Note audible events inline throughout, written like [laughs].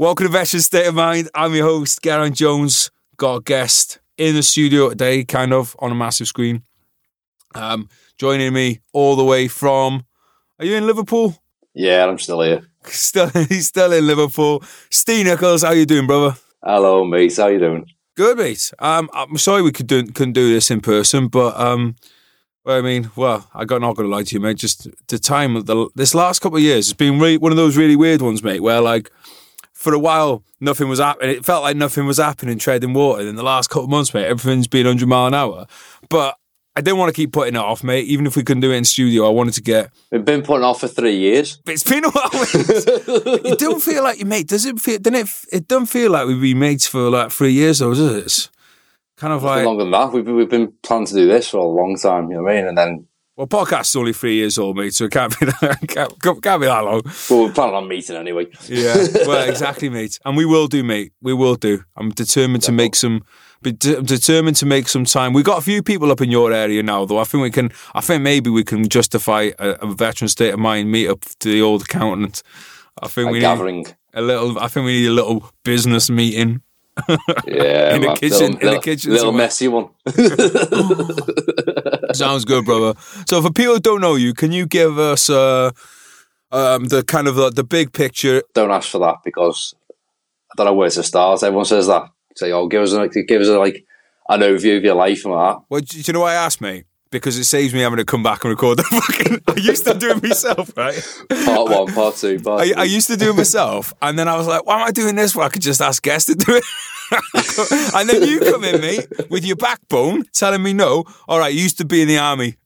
Welcome to Veteran State of Mind. I'm your host, Geraint Jones. Got a guest in the studio today, kind of on a massive screen. Um, joining me all the way from. Are you in Liverpool? Yeah, I'm still here. Still, [laughs] he's still in Liverpool. Steve Nichols, how you doing, brother? Hello, mate. How you doing? Good, mate. Um, I'm sorry we could do, couldn't do this in person, but um, well, I mean, well, I got not going to lie to you, mate. Just the time of the this last couple of years has been really, one of those really weird ones, mate. Where like for a while nothing was happening. It felt like nothing was happening trading water. In the last couple of months, mate, everything's been 100 mile an hour. But I didn't want to keep putting it off, mate. Even if we couldn't do it in studio, I wanted to get. We've been putting off for three years. But it's been a while. it don't feel like you mate. Does it feel? Doesn't it? It don't feel like we've been mates for like three years, though, does it? It's kind of It's like. longer than that. We've, we've been planning to do this for a long time. You know what I mean? And then Well, podcast's only three years old, mate, so it can't be [laughs] that, can't, can't be that long. well, we're planning on meeting anyway. Yeah, well, [laughs] exactly, mate. And we will do, mate. We will do. I'm determined to make some. Be de- determined to make some time. We've got a few people up in your area now, though. I think we can. I think maybe we can justify a, a veteran state of mind meet up to the old accountant. I think A we gathering. need a little. I think we need a little business meeting. Yeah, In the kitchen- Little, in the kitchen Little somewhere. messy one. [laughs] Sounds good, brother. So, for people who don't know you, can you give us uh, um, the kind of the, the big picture? Don't ask for that because I don't know where to start. Everyone says that. Say, oh, give us a, give us a, like an overview of your life and all that. Well, do you know why I asked, mate? Because it saves me having to come back and record the [laughs] fucking. I used to do it myself, right? [laughs] Part one, part two, part I. I used to do it myself, and then I was like, "Why am I doing this? Well, I could just ask guests to do it." [laughs] and then you come in, mate, with your backbone, telling me no. All right, you used to be in the army.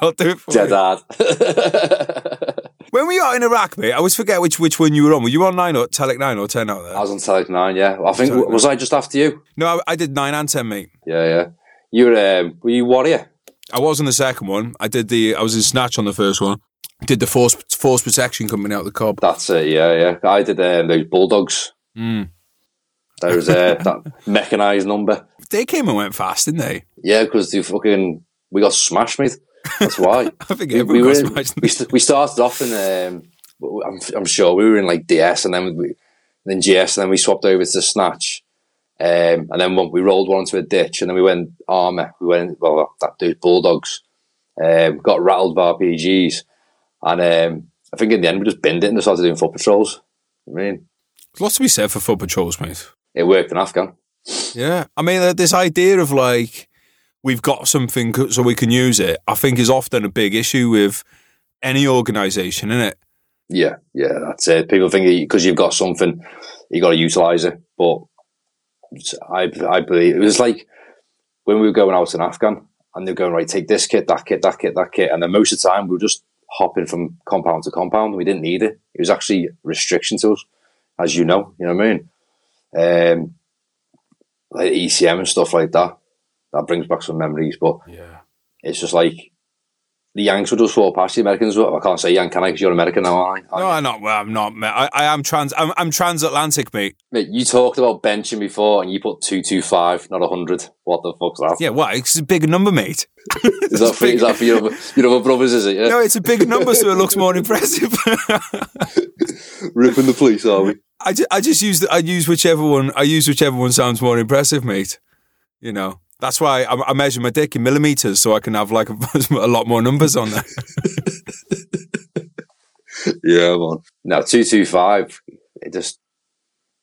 I'll do it for Dead you. When we were in Iraq, mate, I always forget which which one you were on. Were you on nine or Telic nine or ten out there? I was on Tele 9, yeah. I think, was I just after you? no, I, I did nine and ten, mate. Yeah, yeah. You were, um, were you Warrior? I was in the second one. I did the. I was in snatch on the first one. Did the force force protection coming out of the cob. That's it, yeah, yeah. I did um, those Bulldogs. Mm. There was uh, [laughs] that mechanised number. They came and went fast, didn't they? Yeah, because they fucking, we got smashed, mate. That's why. [laughs] I think we, we, were in- smashed. we, we started off in, um, I'm, I'm sure we were in like DS and then we, then GS and then we swapped over to Snatch. Um, and then one, we rolled one into a ditch and then we went Armour. We went, well, that dude, Bulldogs. Um, got rattled by RPGs. And um, I think in the end we just binned it and started doing foot patrols. I mean, there's Lots to be said for foot patrols, mate. it worked in Afghan. Yeah, I mean, uh, this idea of like we've got something so we can use it, I think, is often a big issue with any organisation, isn't it? Yeah, yeah, that's it. People think because you've got something, you got to utilize it. But I, I believe it was like when we were going out in Afghan, and they're going right, take this kit, that kit, that kit, that kit, and then most of the time we were just hopping from compound to compound. We didn't need it. It was actually restriction to us, as you know. You know what I mean? Um, like ECM and stuff like that. That brings back some memories, but Yeah. it's just like the Yanks would just walk past the Americans. I can't say Yank, can I? Because you're American now, aren't I? No, I'm not. Well, I'm not. Mate. I, I am trans. I'm, I'm transatlantic, mate. Mate, you talked about benching before and you put 225, not 100. What the fuck's that? Yeah, what? It's a big number, mate. [laughs] Is that for, is that for your, other, your other brothers, is it? Yeah? No, it's a big number, so it looks more impressive. [laughs] Ripping the police, are we? I just, I just use the, I use whichever one I use whichever one sounds more impressive, mate. You know. That's why I, I measure my dick in millimeters so I can have like a, [laughs] a lot more numbers on there. [laughs] Yeah, man. No, 225, it just,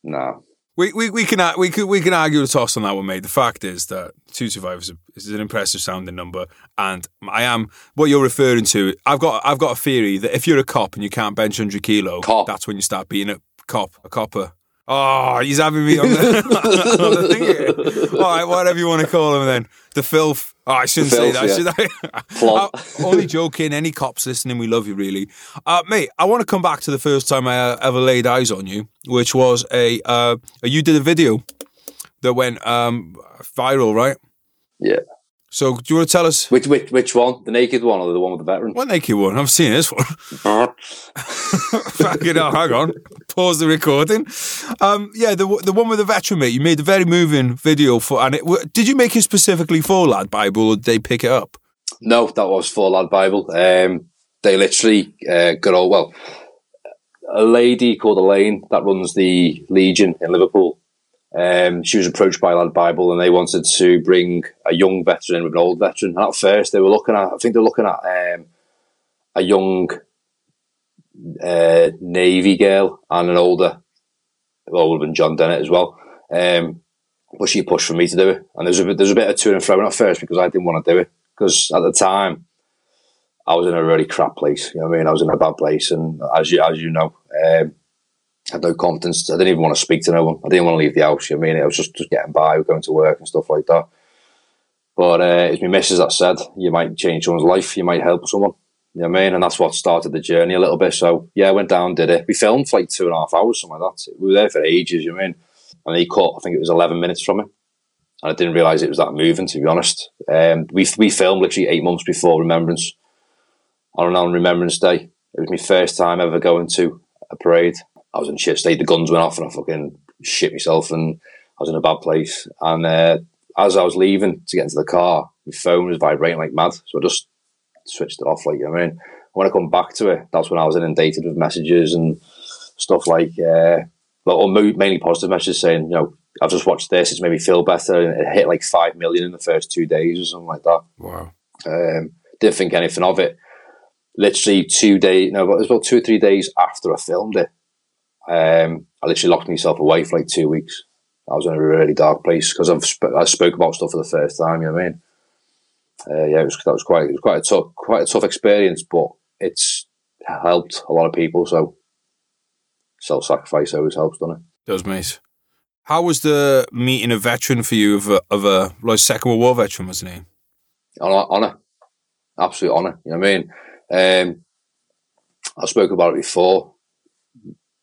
no. We, we, we can we can we can argue the toss on that one, mate. The fact is that two two five is, a, is an impressive sounding number, and I am what you're referring to. I've got I've got a theory that if you're a cop and you can't bench hundred kilo, Cop. that's when you start being a cop, a copper. Oh, he's having me on the, [laughs] on the thing. here. All right, whatever you want to call him then. The filth. Oh, I shouldn't The say that, yeah. should I? [laughs] Uh, [laughs] only joking. Any cops listening, we love you, really. Uh, mate, I want to come back to the first time I uh, ever laid eyes on you, which was a, uh, you did a video that went um, viral, right? Yeah. So, do you want to tell us Which, which, which one? The naked one or the one with the veteran? what naked one? I've seen this one. [laughs] [laughs] Fucking hell, hang on. Pause the recording. Um, yeah, the the one with the veteran mate. You made a very moving video for, and it did you make it specifically for Lad Bible, or did they pick it up? No, that was for Lad Bible. Um, they literally uh, got all well. a lady called Elaine that runs the Legion in Liverpool. Um, she was approached by Lad Bible, and they wanted to bring a young veteran with an old veteran. And at first, they were looking at, I think they were looking at um, a young uh, Navy girl and an older, well, would have been John Dennett as well. Um, but she pushed for me to do it, and there's a bit, there's a bit of to and fro at first because I didn't want to do it because at the time I was in a really crap place. You know what I mean? I was in a bad place, and as you as you know, um, had no confidence. I didn't even want to speak to no one. I didn't want to leave the house. You know I mean? I was just, just getting by, going to work and stuff like that. But uh, it's my missus that said, you might change someone's life, you might help someone. You know what I mean? And that's what started the journey a little bit. So, yeah, I went down, did it. We filmed for like two and a half hours, something like that. We were there for ages, you know I mean? And he cut, I think it was 11 minutes from it. And I didn't realise it was that moving, to be honest. Um, we, we filmed literally eight months before Remembrance, on, and on Remembrance Day. It was my first time ever going to a parade. I was in shit state. The guns went off and I fucking shit myself and I was in a bad place. And uh, as I was leaving to get into the car, my phone was vibrating like mad. So I just switched it off, like, you know what I mean? When I come back to it, that's when I was inundated with messages and stuff like, uh, well, mainly positive messages saying, you know, I've just watched this, it's made me feel better. And it hit like 5 million in the first two days or something like that. Wow. Um, didn't think anything of it. Literally two days, no, it was about two or three days after I filmed it. Um, I literally locked myself away for like two weeks. I was in a really dark place because I've sp- I spoke about stuff for the first time. You know what I mean? Uh, yeah, it was that was quite it was quite a tough quite a tough experience, but it's helped a lot of people. So self sacrifice always helps, doesn't it? Does, mate. How was the meeting a veteran for you of a of a like Second World War veteran? Wasn't he? Honor, honor, absolute honor. You know what I mean? Um, I spoke about it before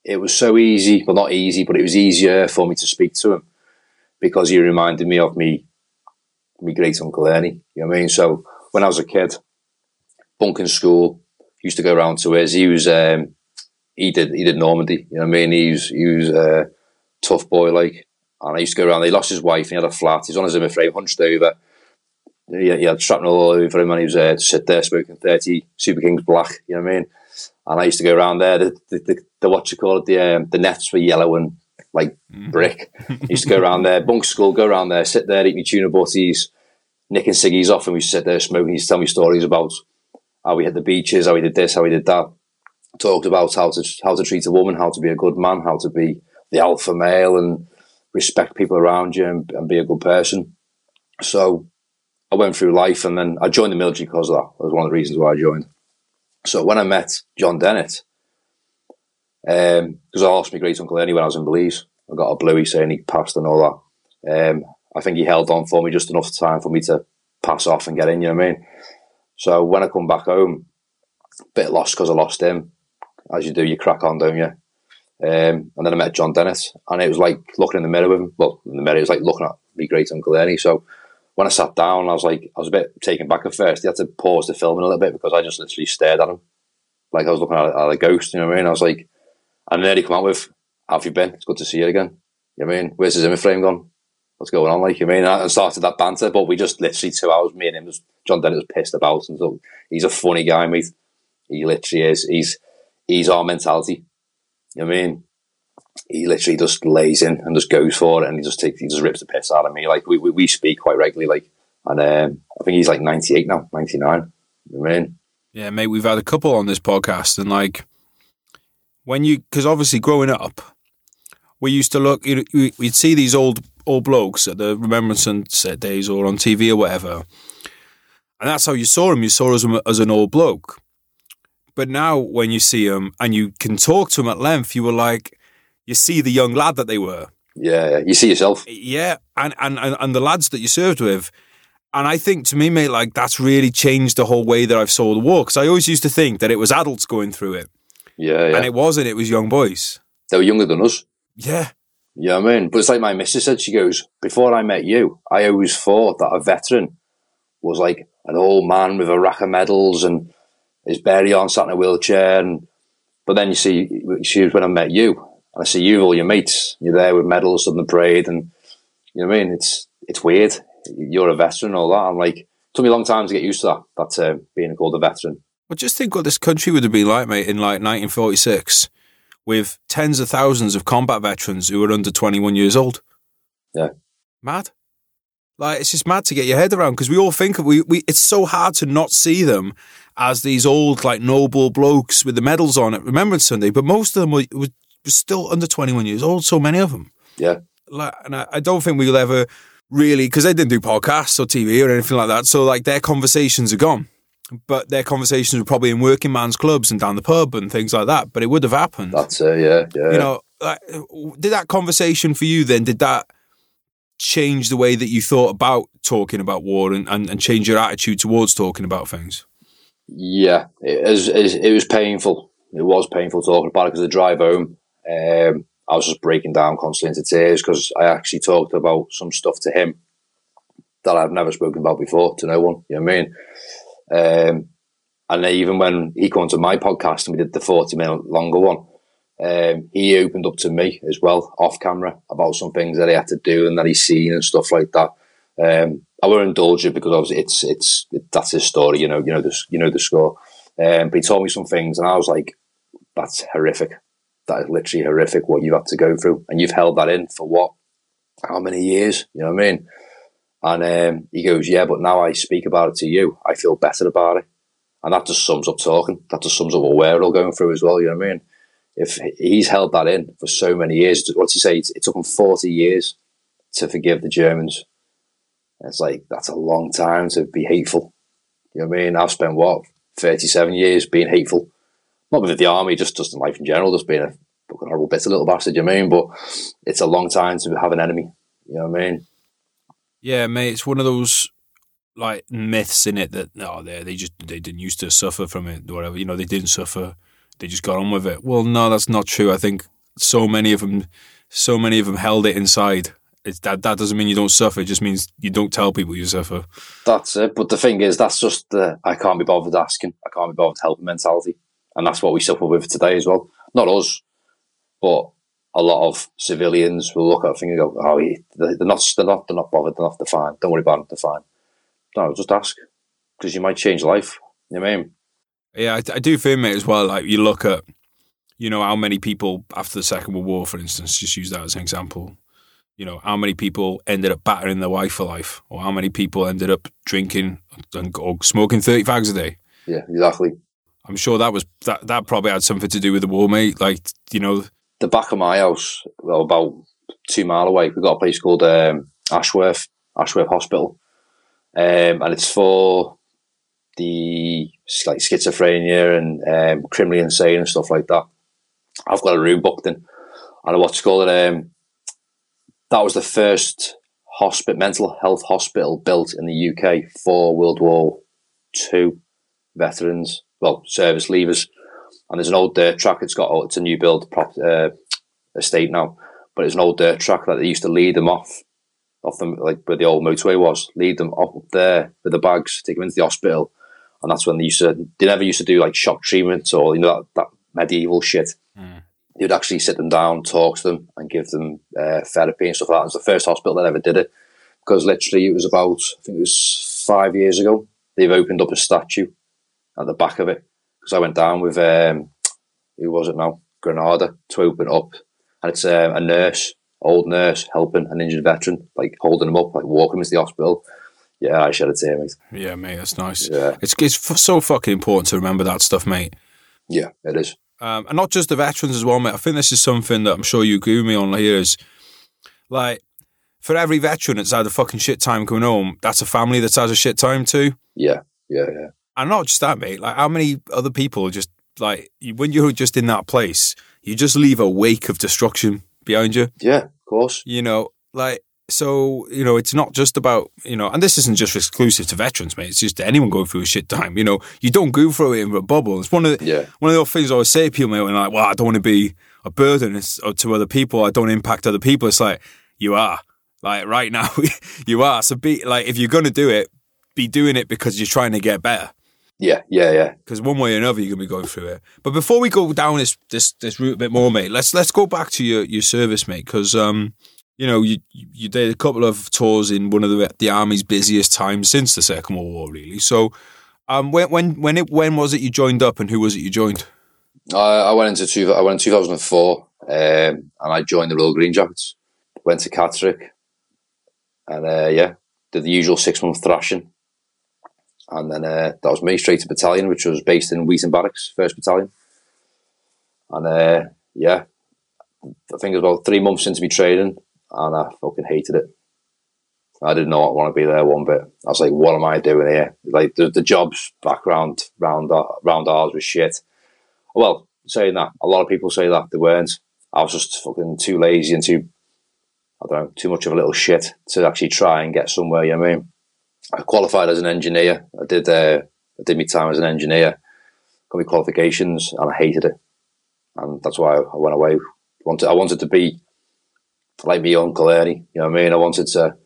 it was so easy, well, not easy, but it was easier for me to speak to him because he reminded me of me, me great uncle Ernie. You know what I mean? So when I was a kid, bunking school, used to go around to his. He was, um, he did, he did Normandy. You know what I mean? He was, he was a tough boy, like. And I used to go around. He lost his wife, he had a flat. He's on his Zimmer frame, hunched over. He, he had shrapnel all over him, and he was uh, sit there smoking thirty Super Kings Black. You know what I mean? and I used to go around there. The, the, the, the what you call it, the um, the nets were yellow and like mm. brick. [laughs] used to go around there, bunk school, go around there, sit there, eat me tuna butties, nicking ciggies off, and we sit there smoking. He used to tell me stories about how we hit the beaches, how we did this, how we did that. Talked about how to how to treat a woman, how to be a good man, how to be the alpha male, and respect people around you and, and be a good person. So I went through life, and then I joined the military because of that. That was one of the reasons why I joined. So when I met John Dennett, because um, I lost my great uncle anyway when I was in Belize, I got a bluey saying he passed and all that. Um, I think he held on for me just enough time for me to pass off and get in. You know what I mean? So when I come back home, bit lost because I lost him. As you do, you crack on, don't you? Um, and then I met John Dennett, and it was like looking in the mirror with him. Well, in the mirror, it was like looking at my great uncle Ernie. So when I sat down, I was like, I was a bit taken back at first. He had to pause the filming a little bit because I just literally stared at him, like I was looking at, at a ghost. You know what I mean? I was like, and then he come out with, "How have you been? It's good to see you again." You mean? Where's his Zimmer frame gone? What's going on? Like, you I mean? And started that banter, but we just literally two hours. Me and him was John Dennett was pissed about, and so he's a funny guy, mate. He literally is. He's he's our mentality. You I mean? he literally just lays in and just goes for it, and he just takes, he just rips the piss out of me. Like we we, we speak quite regularly, like, and um, I think he's like ninety eight now, ninety nine. You mean, yeah, mate, we've had a couple on this podcast, and like when you, because obviously growing up, we used to look, we'd see these old old blokes at the Remembrance days or on TV or whatever, and that's how you saw him. You saw him as an old bloke. But now, when you see him and you can talk to him at length, you were like, you see the young lad that they were. Yeah, you see yourself. Yeah, and and and the lads that you served with. And I think to me, mate, like that's really changed the whole way that I've saw the war. Because I always used to think that it was adults going through it. Yeah, yeah. And it wasn't, it was young boys. They were younger than us. Yeah. Yeah, I mean, but it's like my missus said, she goes, Before I met you, I always thought that a veteran was like an old man with a rack of medals and his berry on sat in a wheelchair. And but then you see, she was when I met you, and I see you, all your mates, you're there with medals on the parade, and you know what I mean. It's it's weird. You're a veteran, and all that. I'm like, it took me a long time to get used to that. That uh, being called a veteran. Well, just think what this country would have been like, mate, in like 1946, with tens of thousands of combat veterans who were under 21 years old. Yeah. Mad. Like it's just mad to get your head around because we all think of we, we it's so hard to not see them as these old like noble blokes with the medals on at Remembrance Sunday, but most of them were, were still under 21 years old. So many of them. Yeah. Like, and I, I don't think we'll ever really because they didn't do podcasts or TV or anything like that. So like their conversations are gone, but their conversations were probably in working man's clubs and down the pub and things like that. But it would have happened. That's it. Yeah, yeah. you know, like, did that conversation for you then? Did that change the way that you thought about talking about war and, and, and change your attitude towards talking about things? Yeah, it was, it was painful. It was painful talking about it because the drive home, um, I was just breaking down constantly into tears because I actually talked about some stuff to him that I've never spoken about before to no one. You know what I mean? Um, and even when he came to my podcast and we did the 40 minute longer one, um, he opened up to me as well off camera about some things that he had to do and that he's seen and stuff like that. Um, I won't indulge it because obviously it's it's it, that's his story, you know, you know the you know the score. Um, but he told me some things, and I was like, "That's horrific. That is literally horrific. What you've had to go through, and you've held that in for what? How many years? You know what I mean?" And um, he goes, "Yeah, but now I speak about it to you, I feel better about it." And that just sums up talking. That just sums up what we're all going through as well. You know what I mean? If he's held that in for so many years, what's he say? It took him forty years to forgive the Germans. It's like that's a long time to be hateful. You know what I mean? I've spent what thirty-seven years being hateful, not with the army, just just in life in general, just being a fucking horrible bitter little bastard. You know I mean? But it's a long time to have an enemy. You know what I mean? Yeah, mate. It's one of those like myths in it that no, they they just they didn't used to suffer from it, whatever. You know, they didn't suffer. They just got on with it. Well, no, that's not true. I think so many of them, so many of them held it inside. It's that that doesn't mean you don't suffer. It just means you don't tell people you suffer. That's it. But the thing is, that's just the I can't be bothered asking. I can't be bothered helping mentality, and that's what we suffer with today as well. Not us, but a lot of civilians will look at a thing and go, "Oh, they're not, they're not, they're not bothered. They're not. Fine. Don't worry about them. They're fine." No, just ask because you might change life. You know what I mean? Yeah, I, I do feel, mate, as well. Like you look at, you know, how many people after the Second World War, for instance, just use that as an example. You know, how many people ended up battering their wife for life, or how many people ended up drinking and or smoking thirty fags a day. Yeah, exactly. I'm sure that was that. That probably had something to do with the war, mate. Like you know, the back of my house, well, about two mile away, we've got a place called um, Ashworth, Ashworth Hospital, um, and it's for the like schizophrenia and um, criminally insane and stuff like that. I've got a room booked in, and what's called. Um, that was the first hospital, mental health hospital built in the UK for World War Two veterans, well, service leavers. And there's an old dirt track. It's got oh, it's a new build prop, uh, estate now, but it's an old dirt track that they used to lead them off, off them like where the old motorway was. Lead them up there with the bags, take them into the hospital, and that's when they used to. They never used to do like shock treatment or you know that, that medieval shit. Mm. You'd actually sit them down, talk to them, and give them uh, therapy and stuff like that. It was the first hospital that ever did it because literally it was about I think it was five years ago. They've opened up a statue at the back of it because I went down with um, who was it now Granada to open up, and it's um, a nurse, old nurse, helping an injured veteran, like holding him up, like walking him to the hospital. Yeah, I shed a tear, mate. yeah, mate, that's nice. Yeah, It's it's f- so fucking important to remember that stuff, mate. yeah, it is. um, and not just the veterans as well, mate. I think this is something that I'm sure you agree with me on here is like for every veteran that's had a fucking shit time coming home, that's a family that's had a shit time too. Yeah, yeah, yeah. And not just that, mate. Like how many other people just like when you're just in that place, you just leave a wake of destruction behind you. Yeah, of course. You know, like so you know it's not just about you know and this isn't just exclusive to veterans mate it's just anyone going through a shit time you know you don't go through it in a bubble it's one of the, Yeah. one of the things I always say to people mate, when like well I don't want to be a burden or uh, to other people I don't impact other people it's like you are like right now [laughs] you are so be like if you're gonna do it be doing it because you're trying to get better Yeah, yeah, yeah. because one way or another you're gonna be going through it. But before we go down this this this route a bit more, mate, let's let's go back to your your service, mate, because um you know you you did a couple of tours in one of the the army's busiest times since the Second World War, really. So um when when when it when was it you joined up and who was it you joined? I, I went into two, I went in 2004 um, and I joined the Royal Green Jackets. Went to Catterick and uh, yeah, did the usual six month thrashing. And then uh, that was me straight to battalion, which was based in Weeton Barracks, first battalion. And uh, yeah, I think it was about three months into me training, and I fucking hated it. I did not want to be there one bit. I was like, "What am I doing here?" Like the, the jobs background round round ours was shit. Well, saying that, a lot of people say that they weren't. I was just fucking too lazy and too, I don't know, too much of a little shit to actually try and get somewhere. You know what I mean? I qualified as an engineer. I did. Uh, I did my time as an engineer. Got my qualifications, and I hated it. And that's why I went away. Wanted. I wanted to be like my uncle Ernie. You know what I mean? I wanted to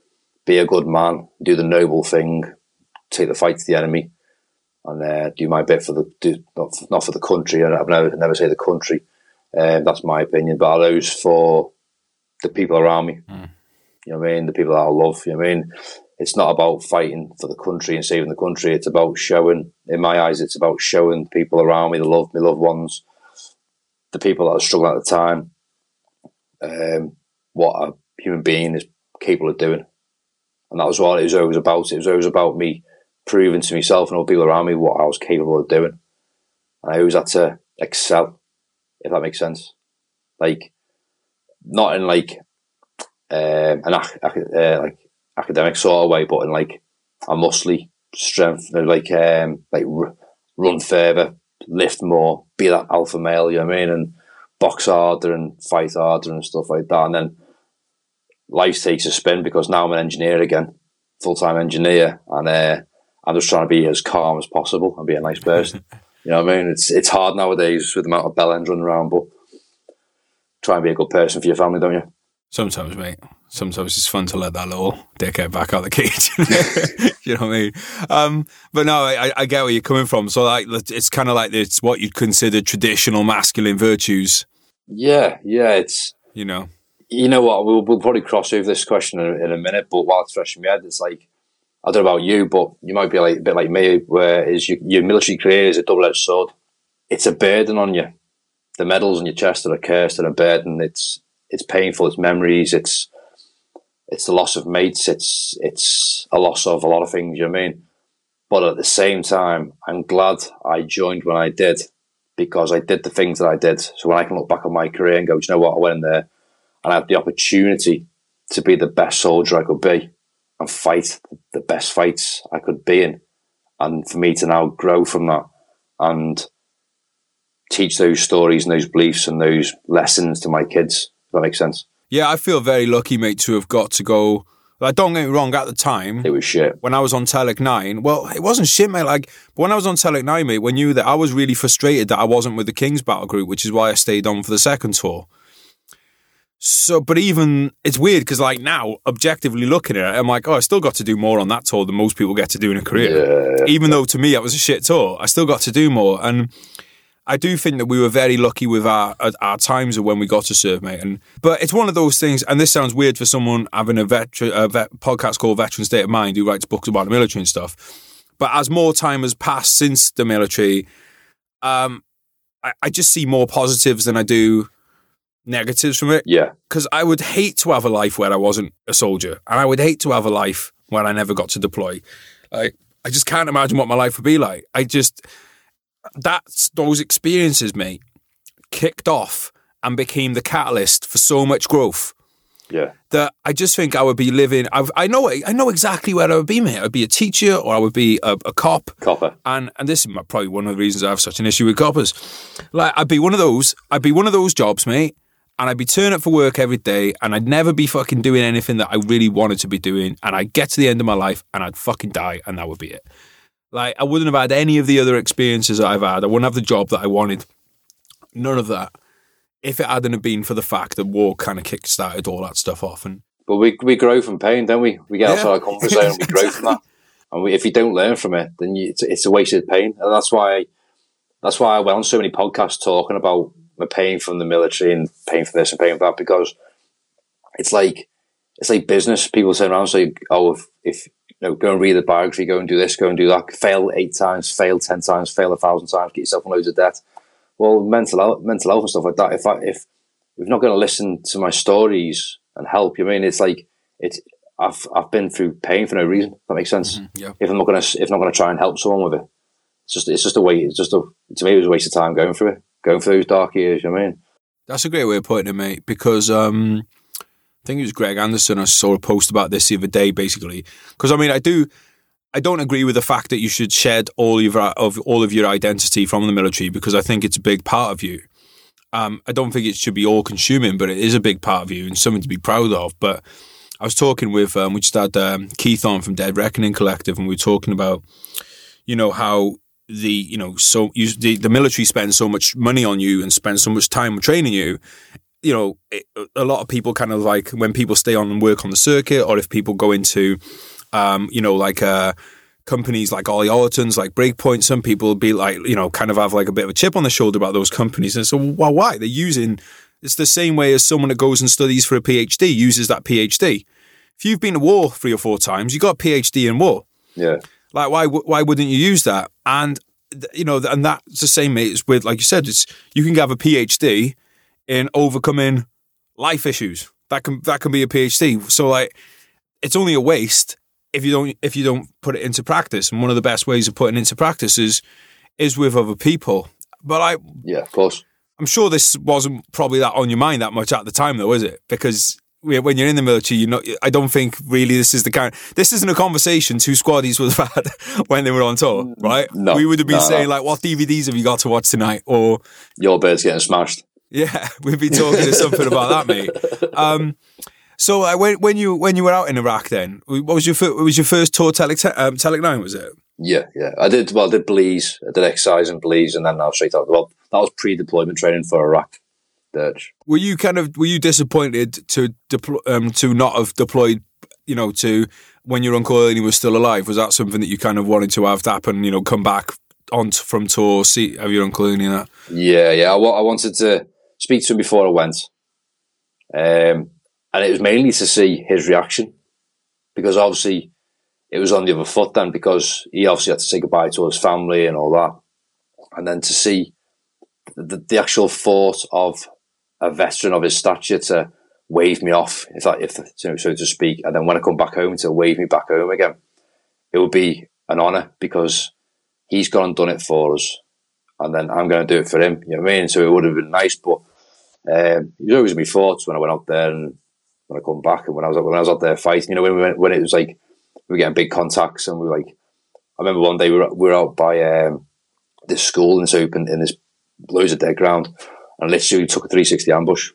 be a good man, do the noble thing, take the fight to the enemy, and uh, do my bit for the do, not not for the country. I've never never say the country. Um, that's my opinion, but are those for the people around me. Mm. You know what I mean? The people that I love. You know what I mean? It's not about fighting for the country and saving the country. It's about showing, in my eyes, it's about showing people around me, the love, my loved ones, the people that are struggling at the time, um, what a human being is capable of doing. And that was what it was always about. It was always about me proving to myself and all people around me what I was capable of doing. And I always had to excel, if that makes sense. Like, not in like um, an uh, like academic sort of way, but in like a muscly strength, like um, like r- run further, lift more, be that alpha male. You know what I mean? And box harder and fight harder and stuff like that. And then life takes a spin because now I'm an engineer again, full time engineer, and uh, I'm just trying to be as calm as possible and be a nice person. [laughs] you know what I mean? It's it's hard nowadays with the amount of bell ends running around, but try and be a good person for your family, don't you? Sometimes, mate sometimes it's fun to let that little dickhead back out the cage. [laughs] you know what I mean? Um, but no, I, I, get where you're coming from. So like, it's kind of like it's what you'd consider traditional masculine virtues. Yeah, yeah, it's you know, you know what? We'll, we'll probably cross over this question in, in a minute. But while it's fresh in my head, it's like I don't know about you, but you might be like a bit like me, where is your, your military career is a double edged sword. It's a burden on you. The medals on your chest are a curse and a burden. It's it's painful. It's memories. It's it's the loss of mates. It's it's a loss of a lot of things. You know I mean? But at the same time, I'm glad I joined when I did because I did the things that I did. So when I can look back on my career and go, you know what, I went in there and I had the opportunity to be the best soldier I could be and fight the best fights I could be in, and for me to now grow from that and teach those stories and those beliefs and those lessons to my kids. If that makes sense. Yeah, I feel very lucky, mate, to have got to go. Like, don't get me wrong, at the time, it was shit. When I was on Telic 9, well, it wasn't shit, mate. Like, but when I was on Telic 9, mate, when you were there, I was really frustrated that I wasn't with the King's Battle Group, which is why I stayed on for the second tour. So, but even it's weird because, like, now, objectively looking at it, I'm like, oh, I still got to do more on that tour than most people get to do in a career. Yeah. Even though to me, it was a shit tour, I still got to do more. And I do think that we were very lucky with our our times of when we got to serve, mate. And but it's one of those things, and this sounds weird for someone having a, veteran, a vet, podcast called Veteran State of Mind who writes books about the military and stuff. But as more time has passed since the military, um, I, I just see more positives than I do negatives from it. Yeah, because I would hate to have a life where I wasn't a soldier, and I would hate to have a life where I never got to deploy. Like I just can't imagine what my life would be like. I just that's those experiences, mate, kicked off and became the catalyst for so much growth. Yeah. That I just think I would be living. I've, I know. I know exactly where I would be, mate. I'd be a teacher, or I would be a, a cop. Copper. And and this is probably one of the reasons I have such an issue with coppers. Like I'd be one of those. I'd be one of those jobs, mate. And I'd be turning up for work every day, and I'd never be fucking doing anything that I really wanted to be doing. And I'd get to the end of my life, and I'd fucking die, and that would be it. Like I wouldn't have had any of the other experiences that I've had. I wouldn't have the job that I wanted. None of that. If it hadn't have been for the fact that war kind of kick started all that stuff off. And but we we grow from pain, don't we? We get yeah. outside our comfort zone and we grow from that. [laughs] And we, if you don't learn from it, then you, it's, it's a wasted pain. And that's why that's why I went on so many podcasts talking about the pain from the military and pain from this and pain from that because it's like it's like business. People say around say, "Oh, if, if know, go and read the biography, go and do this, go and do that, fail eight times, fail ten times, fail a thousand times, get yourself in loads of debt. well, mental health, mental health and stuff like that. If I if if not going to listen to my stories and help, you mean it's like it's I've I've been through pain for no reason. that makes sense. Mm-hmm, yeah. If I'm not gonna if I'm not gonna try and help someone with it, it's just it's just a way. It's just a to me it was a waste of time going through it, going through those dark years. You know what I mean? That's a great way of putting it, mate. Because um, I think it was Greg Anderson. I saw a post about this the other day, basically. Because I mean, I do. I don't agree with the fact that you should shed all of, your, of all of your identity from the military because I think it's a big part of you. Um, I don't think it should be all consuming, but it is a big part of you and something to be proud of. But I was talking with, um, we just had um, Keith on from Dead Reckoning Collective, and we were talking about, you know, how the you know so you, the the military spends so much money on you and spends so much time training you. You know, it, a lot of people kind of like when people stay on and work on the circuit, or if people go into, um, you know, like uh, companies like Ollie Ollerton's, like Breakpoint. Some people be like, you know, kind of have like a bit of a chip on the shoulder about those companies, and so well, why they're using. It's the same way as someone that goes and studies for a PhD uses that PhD. If you've been to war three or four times, you got a PhD in war. Yeah. Like why why wouldn't you use that? And you know, and that's the same. It's with like you said, it's you can have a PhD in overcoming life issues. That can that can be a PhD. So like, it's only a waste if you don't if you don't put it into practice. And one of the best ways of putting it into practice is is with other people. But I yeah, of course. I'm sure this wasn't probably that on your mind that much at the time, though, is it? Because when you're in the military, you know, I don't think really this is the kind. This isn't a conversation two squaddies would have had [laughs] when they were on tour, mm, right? No, we would have been no, saying no. like, "What DVDs have you got to watch tonight?" Or Your bird's getting smashed. Yeah, [laughs] we'd be talking to something about that, mate. Um, so uh, when when you when you were out in Iraq, then what was your fir- was your first tour? Tele um, nine was it? Yeah, yeah. I did well. I did Belize. I did exercise and Belize, and then I was straight out. Well, that was pre-deployment training for Iraq. Dirge. Were you kind of were you disappointed to deploy um, to not have deployed? You know, to when your uncle Ernie was still alive. Was that something that you kind of wanted to have happen? You know, come back on t- from tour, see have your uncle Ernie and that. Yeah, yeah. I, wa- I wanted to speak to him before I went, um, and it was mainly to see his reaction because obviously it was on the other foot then because he obviously had to say goodbye to his family and all that, and then to see the, the actual thought of a veteran of his stature to wave me off, if if so, so to speak, and then when I come back home to wave me back home again, it would be an honour because he's gone and done it for us, and then I'm going to do it for him. You know what I mean? So it would have been nice, but um, it was always my thoughts when I went out there and when I come back and when I was when I was out there fighting. You know, when we went, when it was like we were getting big contacts and we were like, I remember one day we were, we were out by um, this school and it's open in this loads of dead ground, and literally we took a 360 ambush,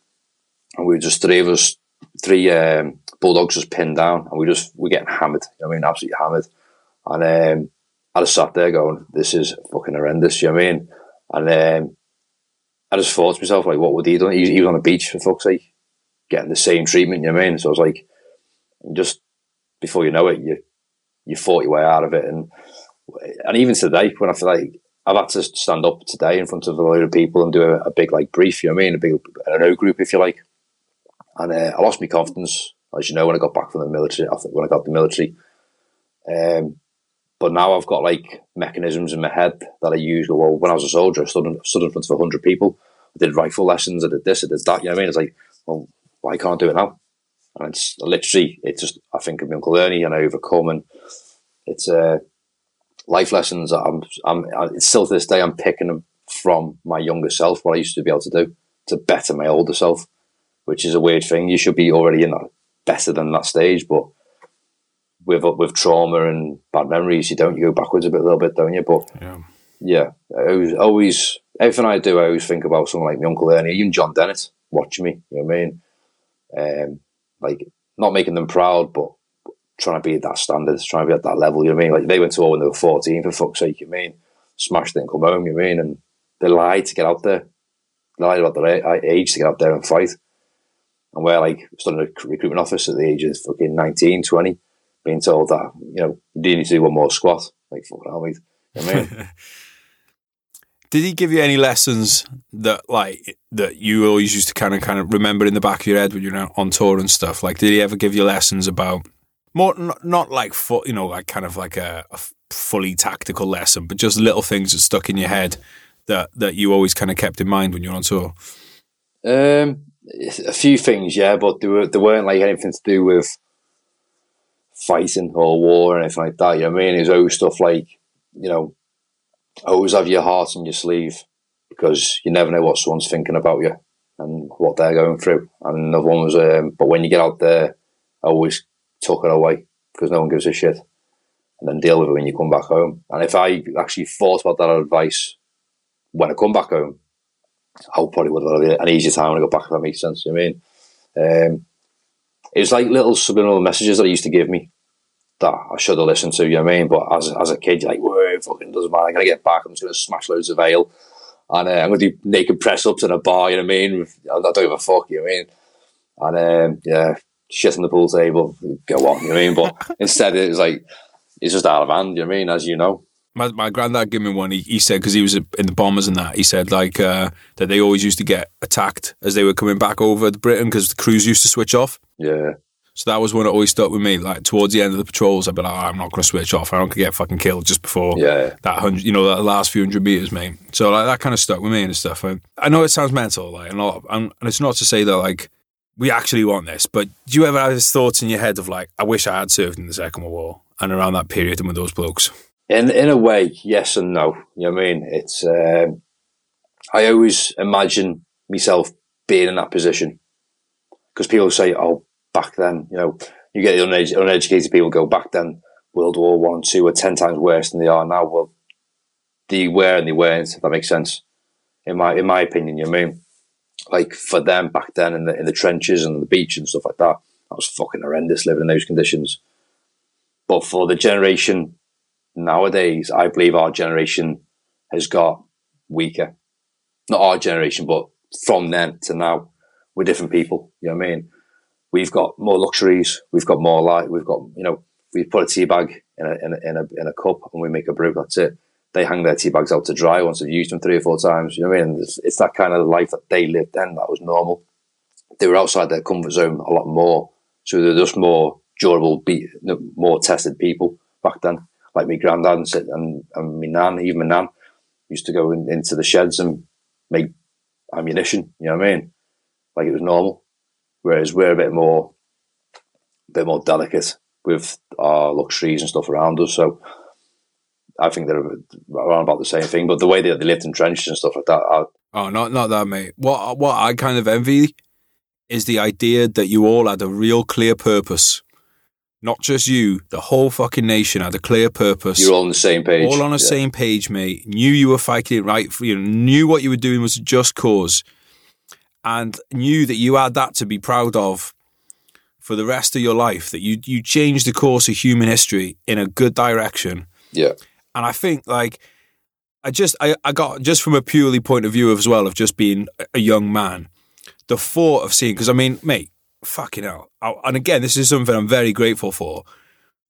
and we were just three of us, three um, bulldogs just pinned down, and we just we getting hammered. You know I mean, absolutely hammered, and um, I just sat there going, "This is fucking horrendous." You know what I mean? And um, I just thought to myself, like, what would he do? He, he was on the beach for fuck's sake, getting the same treatment. You know what I mean? So I was like, just before you know it, you you fought your way out of it, and and even today, when I feel like I've had to stand up today in front of a load of people and do a, a big like brief, you know what I mean, a big an O group, if you like, and uh, I lost my confidence, as you know, when I got back from the military. After when I got the military, um, but now I've got like mechanisms in my head that I use. Well, when I was a soldier, I stood in, stood in front of hundred people. I did rifle lessons. I did this. I did that. You know what I mean? It's like, well, why can't I do it now? And it's literally, it's just I think of my uncle Ernie and I overcome, and it's uh, life lessons. that I'm, I'm, it's still to this day I'm picking them from my younger self, what I used to be able to do to better my older self, which is a weird thing. You should be already in that better than that stage, but with with trauma and bad memories, you don't. You go backwards a bit, a little bit, don't you? But Yeah. yeah, I always, always everything I do, I always think about someone like my uncle Ernie, even John Dennett watching me. You know what I mean? Um, like not making them proud, but trying to be at that standard, trying to be at that level. You know what I mean? Like they went to war when they were fourteen, for fuck's sake. You know what I mean? Smashed it and come home. You know what I mean? And they lied to get out there. They lied about their age to get out there and fight. And we're like stood in a recruitment office at the age of fucking 19, 20, being told that you know you do need to do one more squat. Like fucking hell, mate. You know I mean? [laughs] Did he give you any lessons that like that you always used to kind of kind of remember in the back of your head when you're on tour and stuff? Like, did he ever give you lessons about more not, not like fu- you know like kind of like a, a fully tactical lesson, but just little things that stuck in your head that that you always kind of kept in mind when you're on tour? Um, a few things, yeah, but they, were, they weren't like anything to do with fighting or war or anything like that. You know what I mean? It was always stuff like, you know, always have your heart on your sleeve because you never know what someone's thinking about you and what they're going through. And another one was, um, but when you get out there, always tuck it away because no one gives a shit. And then deal with it when you come back home. And if I actually thought about that advice when I come back home, I probably would have had an easier time when I got back, if that makes sense. You know I mean? Um, it was like little subliminal messages that he used to give me that I should have listened to, you know what I mean? But as, as a kid, you're like, whoa, fucking doesn't matter. I'm going to get back. I'm just going to smash loads of ale. And uh, I'm going to do naked press ups in a bar, you know what I mean? I don't give a fuck, you know what I mean? And um, yeah, shit on the pool table, go on, you know what I mean? But [laughs] instead, it was like, it's just out of hand, you know what I mean? As you know. My, my granddad gave me one. He, he said because he was in the bombers and that. He said like uh, that they always used to get attacked as they were coming back over to Britain because the crews used to switch off. Yeah. So that was when that always stuck with me. Like towards the end of the patrols, I'd be like, oh, I'm not going to switch off. I don't get fucking killed just before yeah. that hundred, you know, that last few hundred meters, mate. So like that kind of stuck with me and stuff. I, I know it sounds mental, like, and, lot, and it's not to say that like we actually want this, but do you ever have these thoughts in your head of like, I wish I had served in the Second World War and around that period and with those blokes? In in a way, yes and no. You know what I mean? It's um, I always imagine myself being in that position because people say, "Oh, back then," you know, you get the uned- uneducated people go back then. World War One, Two were ten times worse than they are now. Well, they were and they weren't. If that makes sense, in my in my opinion, you know what I mean? Like for them back then in the in the trenches and the beach and stuff like that, that was fucking horrendous living in those conditions. But for the generation nowadays, I believe our generation has got weaker. Not our generation, but from then to now, we're different people. You know what I mean? We've got more luxuries. We've got more light. We've got, you know, we put a tea bag in a, in a, in a, in a cup and we make a brew. That's it. They hang their tea bags out to dry once they've used them three or four times. You know what I mean? It's, it's that kind of life that they lived then. That was normal. They were outside their comfort zone a lot more. So they're just more durable, be, more tested people back then like my granddad and, and, and my nan, even my nan, used to go in, into the sheds and make ammunition. You know what I mean? Like it was normal. Whereas we're a bit more, a bit more delicate with our luxuries and stuff around us. So I think they're around about the same thing. But the way that they lived in trenches and stuff like that. I, oh, not not that, mate. What what I kind of envy is the idea that you all had a real clear purpose not just you, the whole fucking nation had a clear purpose. You're all on the same page. All on the yeah. same page, mate. Knew you were fighting it right for you, knew what you were doing was a just cause, and knew that you had that to be proud of for the rest of your life. That you you changed the course of human history in a good direction. Yeah. And I think like I just I, I got just from a purely point of view as well of just being a young man, the thought of seeing because I mean, mate, fucking hell. And again, this is something I'm very grateful for.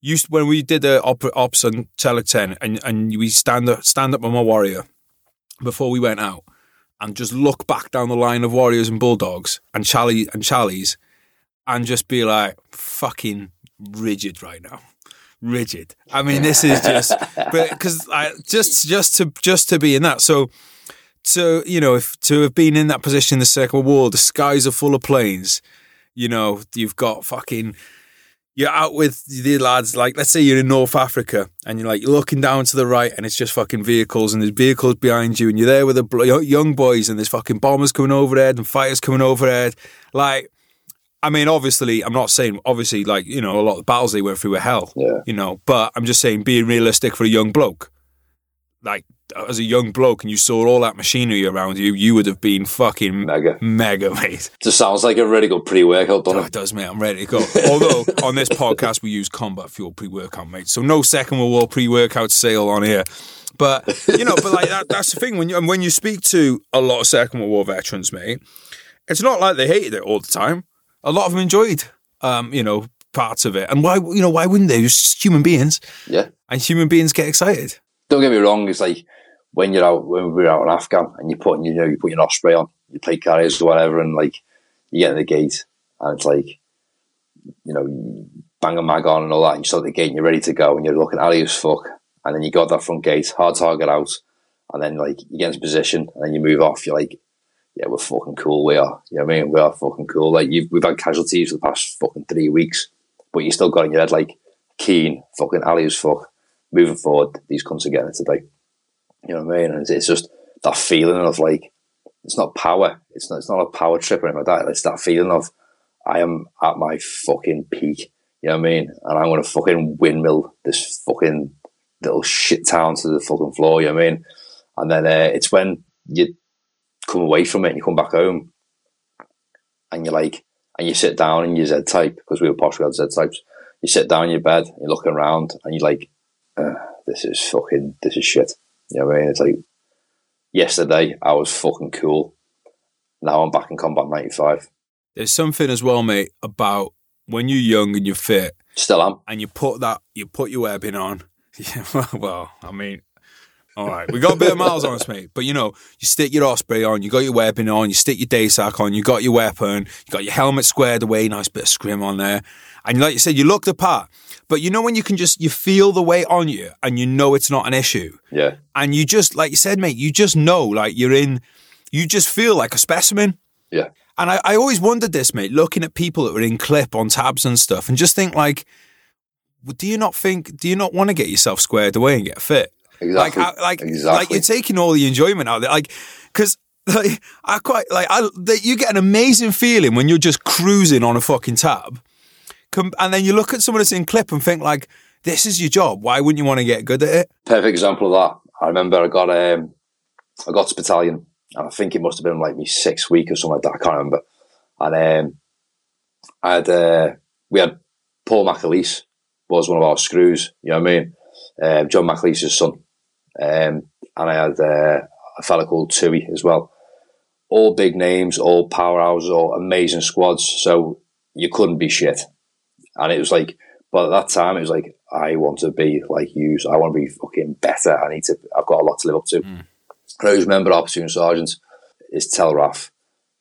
Used when we did the op- ops on Telic 10 and, and we stand up, stand up on my warrior before we went out and just look back down the line of warriors and bulldogs and Charlie and Charlies and just be like fucking rigid right now rigid i mean this is just [laughs] because i just just to just to be in that so to you know if to have been in that position in the second war the skies are full of planes you know, you've got fucking you're out with the lads, like let's say you're in North Africa and you're like you're looking down to the right and it's just fucking vehicles and there's vehicles behind you and you're there with the young boys and there's fucking bombers coming overhead and fighters coming overhead. Like, I mean, obviously, I'm not saying obviously like you know a lot of the battles they went through were hell, yeah. you know, but I'm just saying being realistic for a young bloke. Like as a young bloke and you saw all that machinery around you, you would have been fucking mega, mega, mate. Just sounds like a really good pre-workout, doesn't oh, it? It does, mate. I'm ready to go. Although on this podcast we use combat fuel pre-workout, mate. So no Second World War pre-workout sale on here. But you know, but like that, that's the thing when you when you speak to a lot of Second World War veterans, mate, it's not like they hated it all the time. A lot of them enjoyed, um, you know, parts of it. And why, you know, why wouldn't they? Just human beings. Yeah. And human beings get excited. Don't get me wrong. It's like when you're out when we are out in Afghan and you're putting you know you put your osprey on, you play carriers or whatever, and like you get in the gate and it's like you know bang a mag on and all that, and you start the gate and you're ready to go and you're looking at as fuck, and then you got that front gate, hard target out, and then like you get into position, and then you move off. You're like, yeah, we're fucking cool. We are. You know what I mean? We are fucking cool. Like you've, we've had casualties for the past fucking three weeks, but you still got in your head like keen, fucking alley as fuck. Moving forward, these cunts are getting it today. You know what I mean? And it's, just that feeling of like it's not power. It's not. It's not a power trip or anything like that. It's that feeling of I am at my fucking peak. You know what I mean? And I'm gonna fucking windmill this fucking little shit town to the fucking floor. You know what I mean? And then uh, it's when you come away from it and you come back home and you're like, and you sit down in your Z type because we were posh, we had Z types. You sit down in your bed, you're looking around, and you're like, uh, this is fucking, this is shit. You know what I mean? It's like, yesterday I was fucking cool. Now I'm back in combat 95. There's something as well, mate, about when you're young and you're fit. Still am. And you put that, you put your webbing on. [laughs] Yeah, well, I mean, all right, we got a bit of miles on us, mate. But you know, you stick your osprey on, you got your weapon on, you stick your day sack on, you got your weapon, you got your helmet squared away, nice bit of scrim on there, and like you said, you look the part. But you know when you can just you feel the weight on you, and you know it's not an issue. Yeah. And you just like you said, mate, you just know like you're in. You just feel like a specimen. Yeah. And I, I always wondered this, mate, looking at people that were in clip on tabs and stuff, and just think like, do you not think, do you not want to get yourself squared away and get fit? Exactly. Like, I, like, exactly. like you're taking all the enjoyment out of it. Like, because [laughs] like, I quite like, I, that you get an amazing feeling when you're just cruising on a fucking tab, Com- and then you look at someone that's in clip and think like, this is your job. Why wouldn't you want to get good at it? Perfect example of that. I remember I got um, I got to battalion, and I think it must have been like me sixth week or something like that. I can't remember. And um, I had uh, we had Paul McAleese was one of our screws. You know what I mean? Uh, John McAleese's son, um, and I had uh, a fella called Tui as well. All big names, all powerhouses, all amazing squads. So you couldn't be shit. And it was like, but at that time, it was like, I want to be like you. So I want to be fucking better. I need to. I've got a lot to live up to. Mm. I always remember our platoon sergeant is Telraf.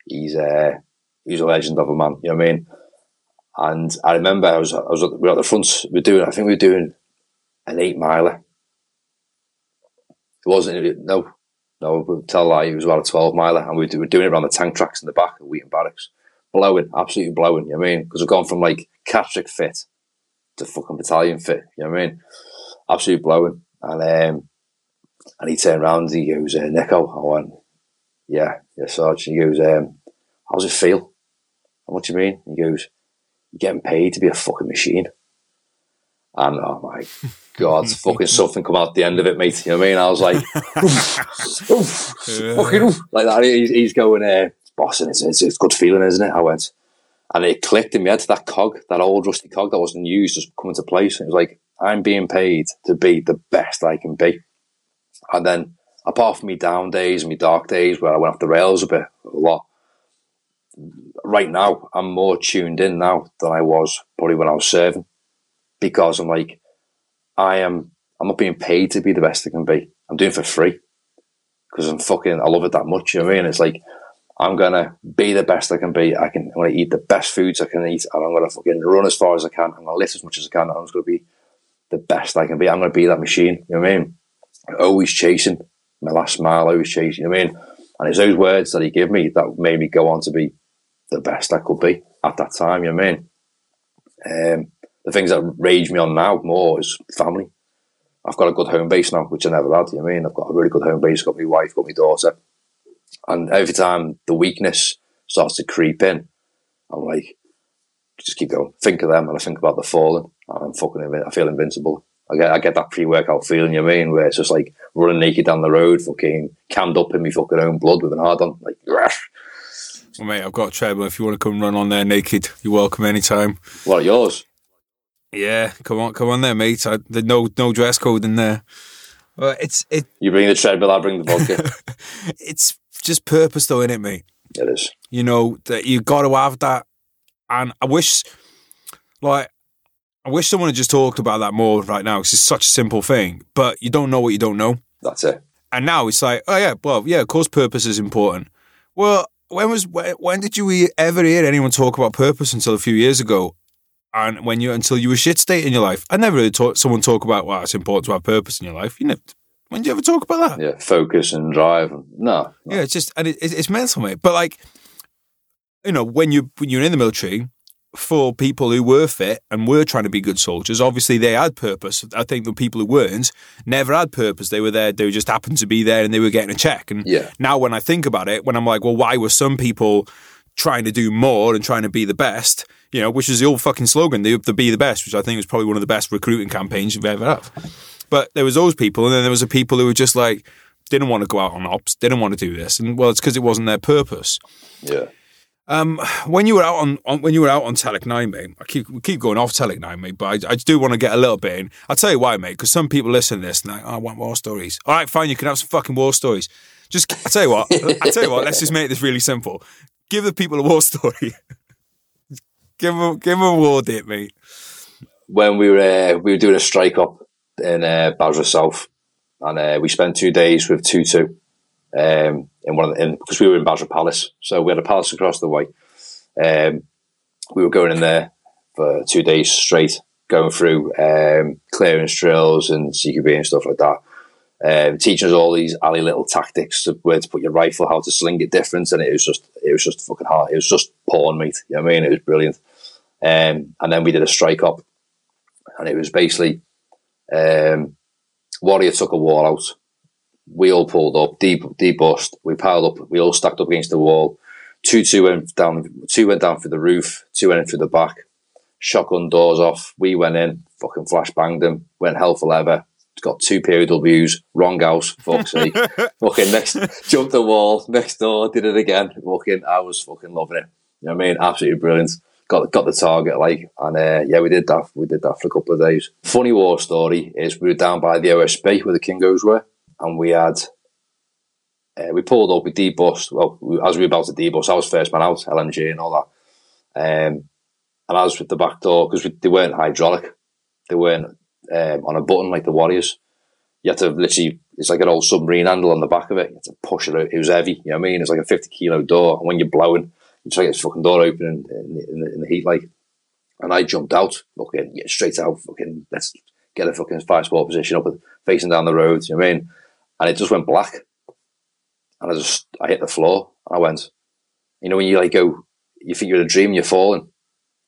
He's a uh, he's a legend of a man. You know what I mean? And I remember I was I was we were at the front. We are doing. I think we were doing an eight miler. It wasn't no no. Tell lie. It was about a twelve miler, and we were doing it around the tank tracks in the back of Weeton Barracks, blowing, absolutely blowing. You know what I mean? Because we've gone from like Catterick fit to fucking battalion fit. You know what I mean? Absolutely blowing. And um, and he turned around. He goes, uh, "Nico," I went, "Yeah, yeah, Sarge." He goes, um, "How's it feel?" And what do you mean? He goes, "You're getting paid to be a fucking machine." And oh my god, [laughs] fucking something come out the end of it, mate. You know what I mean? I was like, [laughs] oof, oof, yeah. fucking oof. like that. He's, he's going, uh, boss, and it's, it's, it's good feeling, isn't it? I went, and it clicked in my head. To that cog, that old rusty cog that wasn't used, just come into place. And it was like, I'm being paid to be the best I can be. And then, apart from me down days and me dark days where I went off the rails a bit, a lot, right now, I'm more tuned in now than I was probably when I was serving because I'm like, I am, I'm not being paid to be the best I can be. I'm doing for free because I'm fucking, I love it that much. You know what I mean? It's like, I'm gonna be the best I can be. I can, I'm gonna eat the best foods I can eat, and I'm gonna fucking run as far as I can. I'm gonna lift as much as I can. I'm just gonna be the best I can be. I'm gonna be that machine. You know what I mean? Always chasing my last mile. Always chasing. You know what I mean? And it's those words that he gave me that made me go on to be the best I could be at that time. You know what I mean? Um, the things that rage me on now more is family. I've got a good home base now, which I never had. You know I mean? I've got a really good home base. I've Got my wife, got my daughter, and every time the weakness starts to creep in, I'm like, just keep going. Think of them, and I think about the fallen, and I'm fucking. I feel invincible. I get, I get that pre-workout feeling. You know I mean? Where it's just like running naked down the road, fucking cammed up in me fucking own blood with an hard on, like. Rash. Well, mate, I've got a treadmill. If you want to come run on there naked, you're welcome anytime. What yours? Yeah, come on, come on there, mate. I, there's no no dress code in there. Well, it's it. You bring the treadmill, I bring the vodka. [laughs] it's just purpose, though, isn't it, mate? It is. You know that you got to have that, and I wish, like, I wish someone had just talked about that more right now because it's such a simple thing. But you don't know what you don't know. That's it. And now it's like, oh yeah, well, yeah, of course, purpose is important. Well, when was when, when did you ever hear anyone talk about purpose until a few years ago? And when you until you were shit state in your life. I never heard talk, someone talk about well, it's important to have purpose in your life. You know, When do you ever talk about that? Yeah, focus and drive. No, Yeah, it's just and it, it- it's mental, mate. But like, you know, when you when you're in the military, for people who were fit and were trying to be good soldiers, obviously they had purpose. I think the people who weren't never had purpose. They were there. They just happened to be there, and they were getting a check. And Yeah. now, when I think about it, when I'm like, well, why were some people trying to do more and trying to be the best? You know, which is the old fucking slogan, the, the be the best, which I think was probably one of the best recruiting campaigns you've ever had. But there was those people, and then there was the people who were just like didn't want to go out on ops, didn't want to do this, and well, it's because it wasn't their purpose. yeah, Um, when you were out on, on when you were out on Telic Nine, mate, I keep we keep going off Telic Nine, mate, but I, I do want to get a little bit in. I'll tell you why, mate, because some people listen to this and like, oh, I want war stories. All right, fine, you can have some fucking war stories. Just I tell you what, I tell you what, let's just make this really simple. Give the people a war story. [laughs] give them, give them a war date, mate. when we were uh, we were doing a strike up in uh, Basra South, and uh, we spent two days with Tutu, um, in one of the, in, because we were in Basra Palace, so we had a palace across the way. Um, we were going in there for two days straight, going through um, clearance drills and CQB and stuff like that. Um, teaching us all these alley little tactics of where to put your rifle, how to sling it different, and it was just it was just fucking hard. It was just porn, mate. You know what I mean? It was brilliant. Um, and then we did a strike up and it was basically um, Warrior took a wall out. We all pulled up, deep, deep bust. We piled up. We all stacked up against the wall. Two, two went down. Two went down through the roof. Two went in through the back. Shotgun doors off. We went in. Fucking flash banged them. Went hell for leather. Got two POWs. Wrong house. Fuck's sake. [laughs] fucking next. Jumped the wall. Next door. Did it again. Fucking. I was fucking loving it. You know what I mean? Absolutely brilliant got got the target like and uh, yeah we did that we did that for a couple of days funny war story is we were down by the OSB where the Kingos were and we had uh, we pulled up we debust well we, as we were about to debust I was first man out LMG and all that um, and I was with the back door because they weren't hydraulic they weren't um, on a button like the Warriors you had to literally it's like an old submarine handle on the back of it you had to push it out it was heavy you know what I mean it's like a 50 kilo door and when you're blowing you try to get this fucking door open in, in, the, in, the, heat, like. And I jumped out, fucking, yeah, straight out, fucking, let's get a fucking five sport position up, facing down the road, you know what I mean? And it just went black. And I just, I hit the floor. And I went, you know, when you like go, you think you're in a dream, you're falling,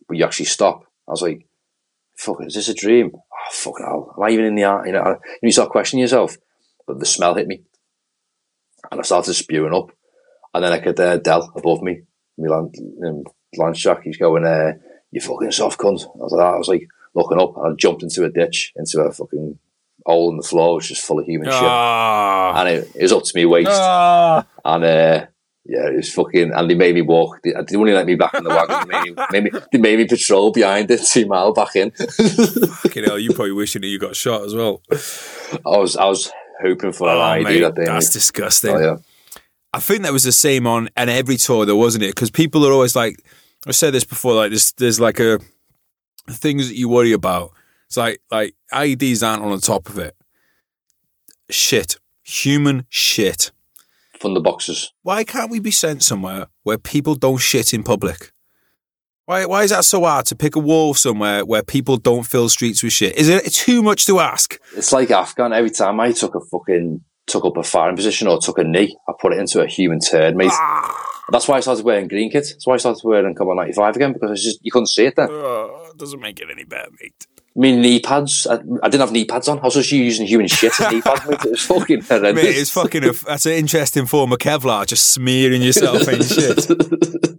but you actually stop. I was like, fuck, is this a dream? Oh, fucking hell. Am I even in the art? You know, and you start questioning yourself. But the smell hit me. And I started spewing up. And then I could, uh, Dell above me, Milan um, Lance Jack, he's going, uh, you fucking soft cunt. I was like, I was like looking up and I jumped into a ditch, into a fucking hole in the floor, which is full of human Ah, shit. And it, it was up to me waist. ah. And uh, yeah, it was fucking, and they made me walk. They, they to let me back in the wagon. They made me, [laughs] made me, they made me patrol behind it two mile back in. Fucking hell, you probably wishing that you got shot as well. I was, I was hoping for an Oh, ID mate, that day. that's mate. disgusting. Oh, yeah. I think that was the same on and every tour though, wasn't it? Because people are always like, I said this before, like there's there's like a things that you worry about. It's like like IEDs aren't on the top of it. Shit, human shit. From the boxes. Why can't we be sent somewhere where people don't shit in public? Why why is that so hard to pick a wall somewhere where people don't fill streets with shit? Is it too much to ask? It's like Afghan. Every time I took a fucking took up a firing position or took a knee, I put it into a human turd, mate. That's why I started wearing green kit. That's why I started wearing Combat 95 again because it's just you couldn't see it then. Uh, doesn't make it any better, mate. I mean, knee pads. I, I didn't have knee pads on. I was just using human shit as knee pads, mate. It was fucking horrendous. Mate, it's fucking a, that's an interesting form of Kevlar, just smearing yourself in shit. [laughs]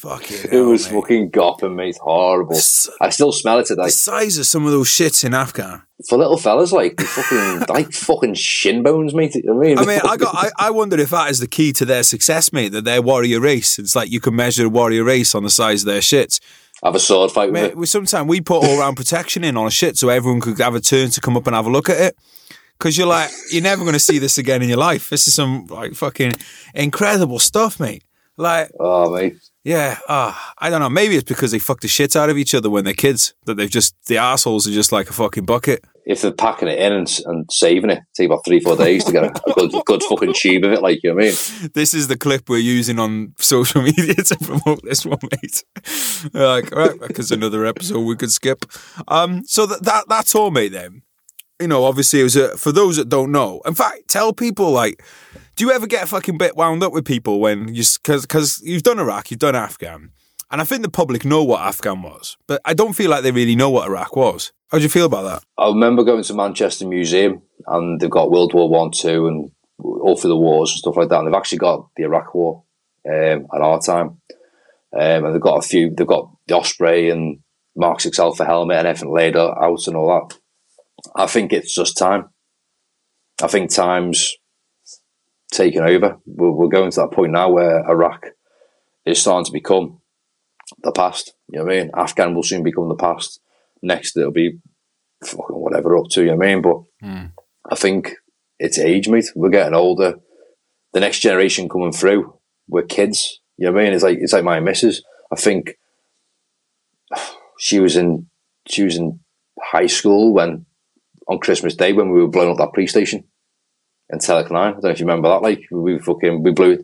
Fucking it hell, was mate. fucking gopping, mate. Horrible. I still smell it today. The size of some of those shits in Afghan. For little fellas, like fucking [laughs] like fucking shin bones, mate. I mean, I mean, I got. I, I wonder if that is the key to their success, mate. That they're warrior race. It's like you can measure a warrior race on the size of their shits. Have a sword fight with Mate, it. sometimes we put all round protection in on a shit so everyone could have a turn to come up and have a look at it. Because you're like, you're never going to see this again in your life. This is some like fucking incredible stuff, mate. Like, Oh, mate. yeah, ah, I don't know. Maybe it's because they fuck the shit out of each other when they're kids. That they've just the assholes are just like a fucking bucket. If they're packing it in and, and saving it, take about three, four days to get a, a good, good fucking tube of it. Like you know what I mean? This is the clip we're using on social [laughs] media to promote this one, mate. like, right, [laughs] because another episode we could skip. Um, so that that that's all, mate. Then you know, obviously it was a, for those that don't know. In fact, tell people like, do you ever get a fucking bit wound up with people when you because because you've done Iraq, you've done Afghan, and I think the public know what Afghan was, but I don't feel like they really know what Iraq was. How do you feel about that? I remember going to Manchester Museum and they've got World War One, Two, and all through the wars and stuff like that. And they've actually got the Iraq War um, at our time, um, and they've got a few. They've got the Osprey and Mark Six Alpha helmet and everything laid out and all that. I think it's just time. I think time's taken over. We're, we're going to that point now where Iraq is starting to become the past. You know what I mean? Afghan will soon become the past. Next, it'll be fucking whatever up to. You know what I mean? But Mm. I think it's age, mate. We're getting older. The next generation coming through, we're kids. You know what I mean? It's like it's like my missus. I think she was in she was in high school when on Christmas Day when we were blowing up that police station in Telic Nine. I don't know if you remember that. Like we fucking we blew it.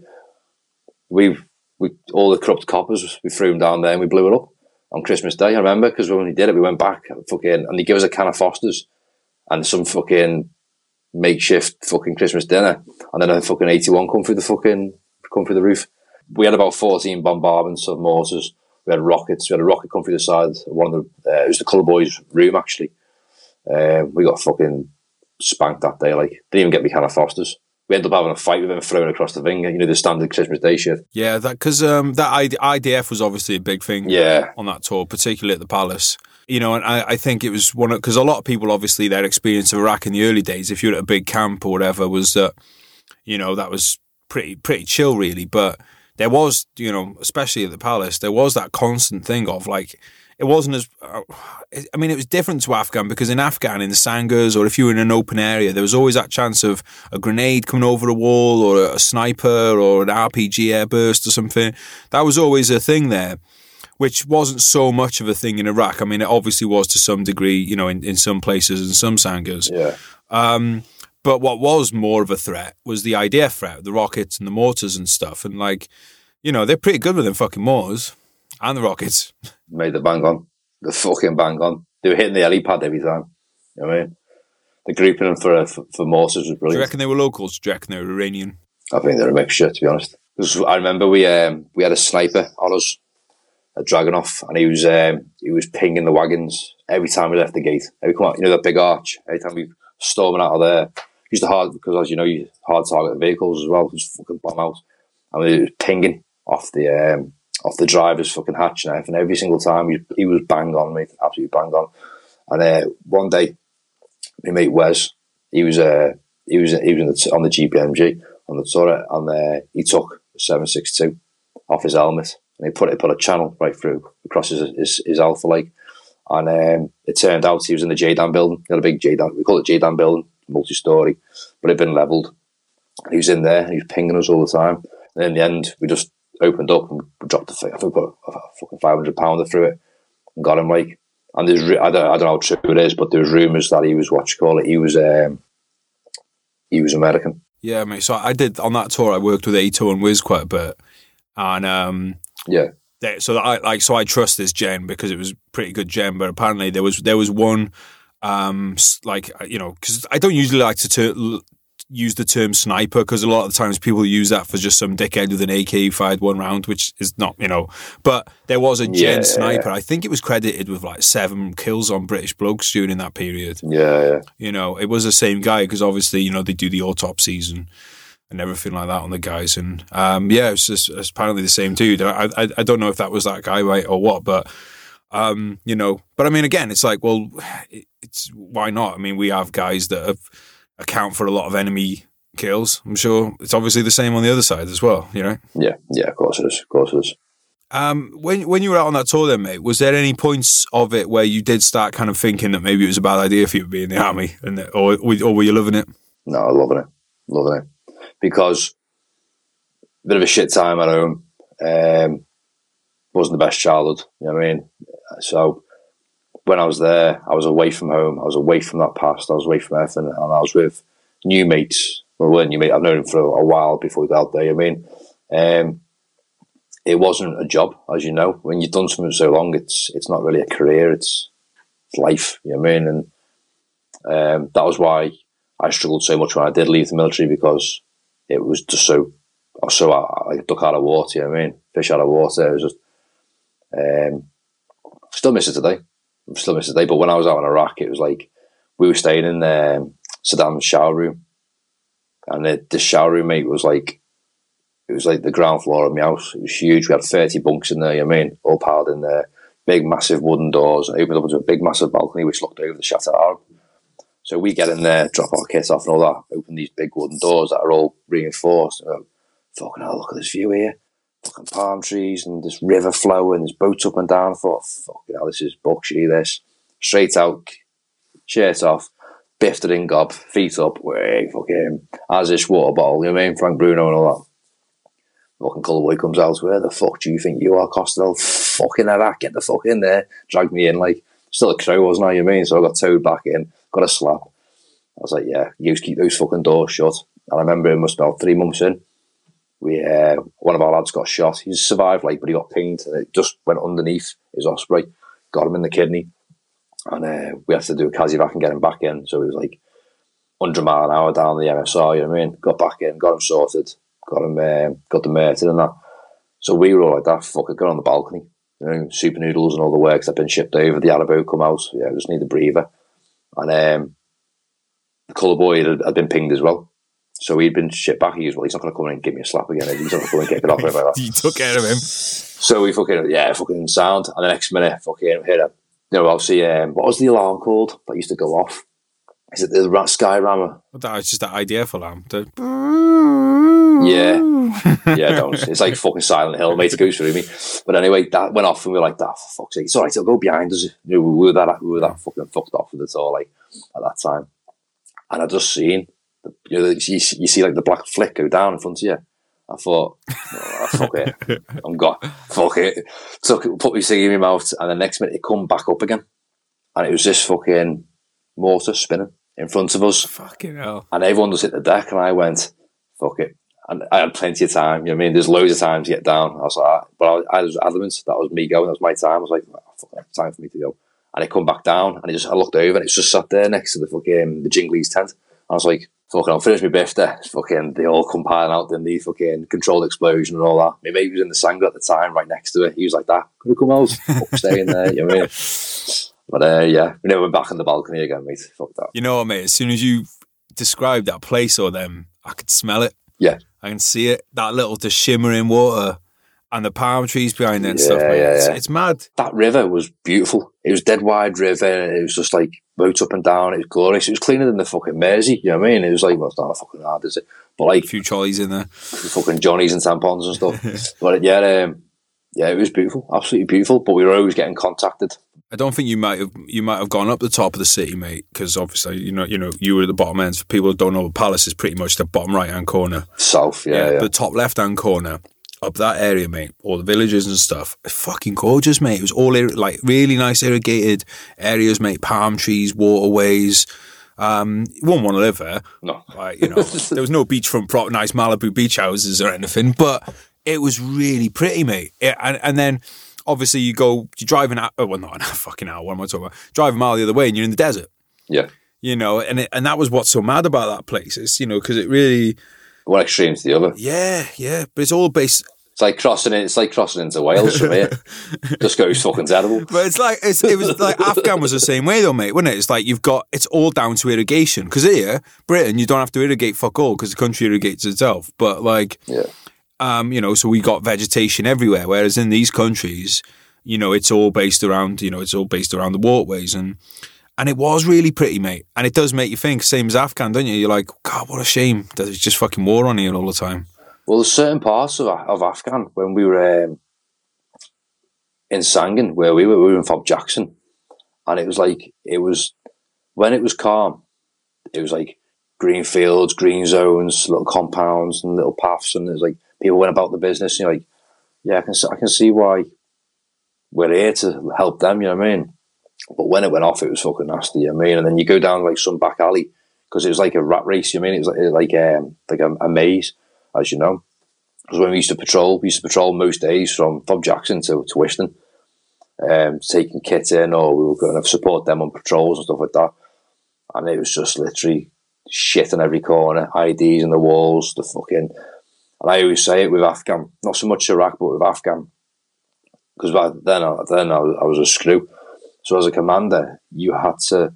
we we all the corrupt coppers we threw them down there and we blew it up on Christmas Day. I remember because when we did it, we went back fucking and they gave us a can of Fosters and some fucking makeshift fucking Christmas dinner, and then a fucking eighty one come through the fucking come through the roof. We had about fourteen bombardments of mortars. We had rockets. We had a rocket come through the side. One of the uh, it was the colour boys' room actually. Uh, we got fucking spanked that day. Like didn't even get me can of Fosters. We end up having a fight with him, thrown across the finger. You know the standard Christmas Day shit. Yeah, that because um, that ID, IDF was obviously a big thing. Yeah. on that tour, particularly at the Palace. You know, and I, I think it was one of because a lot of people, obviously, their experience of Iraq in the early days, if you're at a big camp or whatever, was that you know that was pretty pretty chill, really. But there was, you know, especially at the Palace, there was that constant thing of like it wasn't as. Uh, I mean, it was different to Afghan because in Afghan, in the Sangas, or if you were in an open area, there was always that chance of a grenade coming over a wall, or a sniper, or an RPG airburst, or something. That was always a thing there which wasn't so much of a thing in Iraq. I mean, it obviously was to some degree, you know, in, in some places and some sangas. Yeah. Um, but what was more of a threat was the IDF threat, the rockets and the mortars and stuff. And like, you know, they're pretty good with them fucking mortars and the rockets. Made the bang on. The fucking bang on. They were hitting the helipad every time. You know what I mean? The grouping them for, for, for mortars was Do you reckon they were locals? Do you reckon they were Iranian? I think they're a mixture, to be honest. 'Cause I remember we um, we had a sniper on us, a Dragunov, and he was um, he was pinging the wagons every time we left the gate. Every come out, you know that big arch. Every time we storming out of there, used to hard because as you know, you hard target vehicles as well. Just fucking bomb out, and he was pinging off the um, off the driver's fucking hatch knife, and. Every single time he, he was bang on, mate, absolutely bang on. And uh, one day, my mate Wes, he was uh, he was he was the, on the GPMG on the turret, and uh, he took seven six two off his helmet and he put it put a channel right through across his his, his alpha leg. And um, it turned out he was in the JDAM building. He had a big JDAM, we call it JDAM building, multi story, but it had been levelled. He was in there he was pinging us all the time. And in the end, we just opened up and dropped the thing. I think put fucking 500 pounder through it and got him like. And there's, I don't, I don't know how true it is, but there's rumours that he was what you call it. He was, um, he was American. Yeah, mate. So I did on that tour. I worked with Ato and Wiz quite a bit, and um, Yeah, they, so I like so I trust this gen because it was pretty good gen. But apparently there was there was one um like you know because I don't usually like to l- use the term sniper because a lot of the times people use that for just some dickhead with an AK fired one round, which is not you know. But there was a gen Yeah. sniper. I think it was credited with like seven kills on British blokes during that period. yeah, yeah. You know, it was the same guy because obviously, you know, they do the autopsies and, and everything like that on the guys. And um, yeah, it's just it's apparently the same dude. I, I I don't know if that was that guy, right, or what, but um, you know, but I mean, again, it's like, well, [sighs] it's why not? I mean, we have guys that have, account for a lot of enemy kills. I'm sure it's obviously the same on the other side as well. You know. Yeah, yeah, of course it is. Of course it is. Um, when when you were out on that tour, then, mate, was there any points of it where you did start kind of thinking that maybe it was a bad idea for you to be in the army, and that, or or were you loving it? No, I'm loving it. Loving it. Because a bit of a shit time at home. Um, wasn't the best childhood, you know what I mean? So when I was there, I was away from home. I was away from that past. I was away from everything. And I was with new mates. Well, weren't new mates. I've known him for a while before we got out there, you know what I mean? Um, it wasn't a job, as you know. When you've done something so long, it's it's not really a career. It's, it's life, you know what I mean? And Um, that was why I struggled so much when I did leave the military because it was just so I was so like a duck out of water. You know what I mean? Fish out of water. It was just. Um, still miss it today. Still miss it today. But when I was out in Iraq, it was like we were staying in um, Saddam's shower room, and the, the shower room mate was like it was like the ground floor of my house. It was huge. We had thirty bunks in there. You know I mean? All piled in there. Big, massive wooden doors. Opened up into a big, massive balcony which looked over the Shatt al-Arab. So we get in there, drop our kit off and all that. Open these big wooden doors that are all reinforced. And fucking hell, look at this view here. Fucking palm trees and this river flowing, there's boats up and down. I thought, fucking hell, this is bullshit, this. Straight out, shirt off, biffed it in gob, feet up, way fucking, as this water bottle, you know what I mean? Frank Bruno and all that. Fucking colour boy comes out, where the fuck do you think you are, Costello? Fucking Iraq, get the fuck in there. Dragged me in, like, still a crow, wasn't I, you know I mean? So I got towed back in, got a slap. I was like, yeah, you just keep those fucking doors shut. And I remember it must have about three months in, we uh, one of our lads got shot. He survived, like, but he got pinged, and it just went underneath his osprey, got him in the kidney, and uh, we had to do a CASEVAC and get him back in. So it was like 100 mile an hour down the MSR. You know what I mean? Got back in, got him sorted, got him, uh, got the murdered and that. So we were all like that. Fuck it, got on the balcony. You know, super noodles and all the works had been shipped over. The Arabo come out. Yeah, just need a breather. And um, the colour boy had, had been pinged as well. So he'd been shit back. He was, well, he's not going to come in and give me a slap again. He's not going to come and get me off like [laughs] that. you took care of him. So we fucking, yeah, fucking sound. And the next minute, fucking hit a, you know, obviously, um, what was the alarm called that used to go off? Is it the rat sky rammer? Well, that was just that idea for lamb. The... Yeah. [laughs] Yeah, don't. It's like fucking Silent Hill, mate. It goes through me. But anyway, that went off and we were like, that for fuck's sake. It's all right, it'll go behind us. You know, we were that, we were that fucking fucked off with it all, like, at that time. And I just seen, you know, you, you see like the black flick go down in front of you. I thought, oh, fuck it, [laughs] I'm got fuck it. Took it, put my cig in my mouth, and the next minute it come back up again, and it was this fucking mortar spinning in front of us. Fucking hell! And everyone was hit the deck, and I went, fuck it. And I had plenty of time. You know what I mean? There's loads of time to get down. I was like, but I, I was adamant that was me going. That was my time. I was like, oh, fuck it, time for me to go. And it come back down, and it just I looked over, and it's just sat there next to the fucking the Jinglies tent. I was like, fucking, I'll finish my birthday. Fucking, they all come piling out in the fucking controlled explosion and all that. My mate was in the Sangha at the time, right next to it. He was like, that, could have come out, stay in there, you know what I mean? [laughs] But uh, yeah, we never went back on the balcony again, mate. Fuck that. You know what, mate? As soon as you described that place or them, I could smell it. Yeah. I can see it. That little just shimmering water and the palm trees behind it and Yeah, stuff, mate. yeah, It's, yeah. it's mad. That river was beautiful. It was dead wide river. And It was just like boats up and down. It was glorious. It was cleaner than the fucking Mersey. You know what I mean? It was like, well, it's not a fucking hard, is it? But like A few trolleys in there. fucking Johnnies and tampons and stuff. [laughs] but yeah, um, yeah, it was beautiful, absolutely beautiful. But we were always getting contacted. I don't think you might have you might have gone up the top of the city, mate, because obviously you know you know you were at the bottom end. For people who don't know, the palace is pretty much the bottom right hand corner. South, yeah, yeah. the top left hand corner up that area, mate, all the villages and stuff. Fucking gorgeous, mate. It was all ir- like really nice irrigated areas, mate. Palm trees, waterways. Um, you wouldn't want to live there. no, Like you know, [laughs] there was no beachfront, prop, nice Malibu beach houses or anything, but it was really pretty, mate. It, and and then obviously you go, you're driving out. Oh, well, not an hour, [laughs] fucking hour. What am I talking about? Drive a mile the other way, and you're in the desert. yeah. You know, and it, and that was what's so mad about that place. It's you know because it really, One extreme to the other. yeah, yeah. But it's all based It's like crossing it. It's like crossing into Wales from here. [laughs] Just goes fucking terrible. But it's like it's, it was like Afghan was the same way though, mate, wasn't it? It's like you've got it's all down to irrigation because here, Britain, you don't have to irrigate fuck all because the country irrigates itself. But like, Yeah, um, you know, so we got vegetation everywhere. Whereas in these countries, you know, it's all based around you know it's all based around the waterways and and it was really pretty, mate. And it does make you think, same as Afghan, don't you? You're like, God, what a shame that there's just fucking war on here all the time. Well, there's certain parts of of Afghan when we were um, in Sangin, where we were, we were in Fob Jackson, and it was like it was when it was calm, it was like green fields, green zones, little compounds, and little paths, and was like people went about the business. And you're like, yeah, I can I can see why we're here to help them. You know what I mean? But when it went off, it was fucking nasty. You I mean? And then you go down like some back alley because it was like a rat race. You I mean? It was like, like um like a, a maze, as you know. Because when we used to patrol, we used to patrol most days from Fob Jackson to, to Wishtan, um, taking kit in, or we were going to support them on patrols and stuff like that. and it was just literally shit in every corner, IDs in the walls, the fucking. And I always say it with Afghan, not so much Iraq, but with Afghan, because then, then I was a screw. So as a commander, you had to,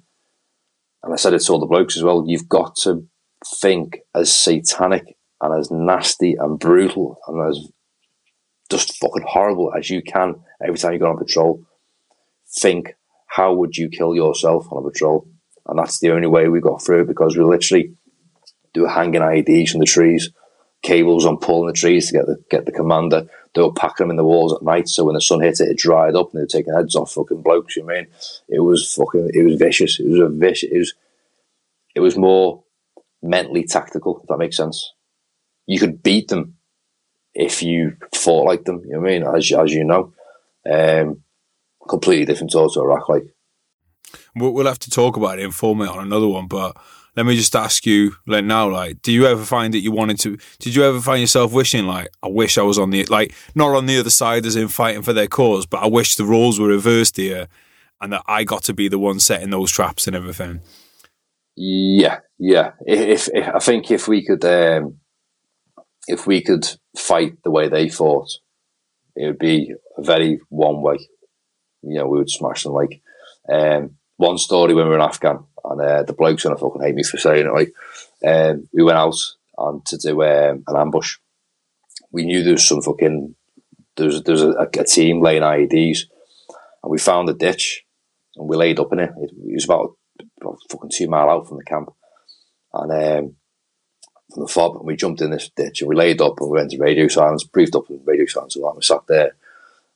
and I said it to all the blokes as well. You've got to think as satanic and as nasty and brutal and as just fucking horrible as you can every time you go on patrol. Think, how would you kill yourself on a patrol? And that's the only way we got through because we literally do hanging IEDs from the trees, cables on pulling the trees to get the get the commander. They were packing them in the walls at night, so when the sun hit it, it dried up, and they were taking heads off fucking blokes. You mean it was fucking it was vicious. It was a vicious. It was it was more mentally tactical. If that makes sense. You could beat them if you fought like them. You know I mean? As as you know, um, completely different to Iraq. Like we'll have to talk about it in format on another one, but let me just ask you like now like do you ever find that you wanted to did you ever find yourself wishing like i wish i was on the like not on the other side as in fighting for their cause but i wish the roles were reversed here and that i got to be the one setting those traps and everything? Yeah yeah. If, if i think if we could um if we could fight the way they fought it would be a very one way. You know we would smash them like um one story when we were in Afghan, and uh, the bloke's gonna fucking hate me for saying it. Like, um, we went out on to do um, an ambush. We knew there was some fucking there's there's a, a, team laying IEDs, and we found a ditch, and we laid up in it. It, it was about, about, fucking two mile out from the camp, and um, from the fob, and we jumped in this ditch, and we laid up, and we went to radio silence, briefed up in radio silence, and we sat there.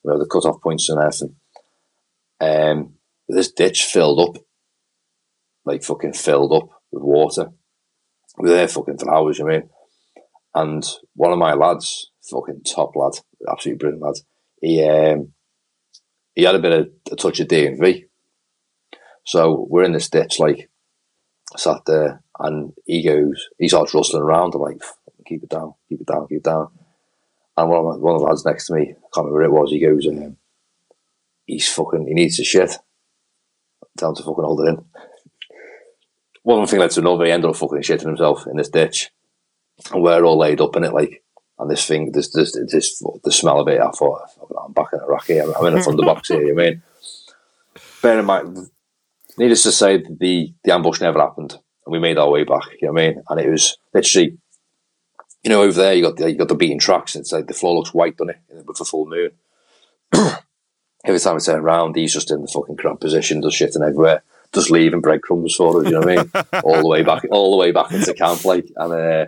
We had the cut off points and everything. Um, this ditch filled up, like fucking filled up with water. We were there fucking for hours, you mean? And one of my lads, fucking top lad, absolutely brilliant lad, he um, he had a bit of a touch of D&V. So we're in this ditch, like sat there, and he goes, he starts rustling around. I'm like, keep it down, keep it down, keep it down. And one of, my, one of the lads next to me, I can't remember who it was, he goes, um, he's fucking, he needs to shit. Tell him to fucking hold it in. One thing led to another. He ended up fucking shitting himself in this ditch, and we're all laid up in it, like. And this thing, this, this, this, the smell of it. I thought, I'm back in Iraq here. I'm in a thunderbox here. You mean? Bear in mind, needless to say, the the ambush never happened, and we made our way back. You know what I mean? And it was literally, you know, over there you got the, you got the beaten tracks. It's like the floor looks white, doesn't it, with the full moon. [clears throat] every time I turn around, he's just in the fucking crap position, does shitting everywhere, just leaving breadcrumbs for us. You know what I mean? [laughs] all the way back, all the way back into camp, like, and uh,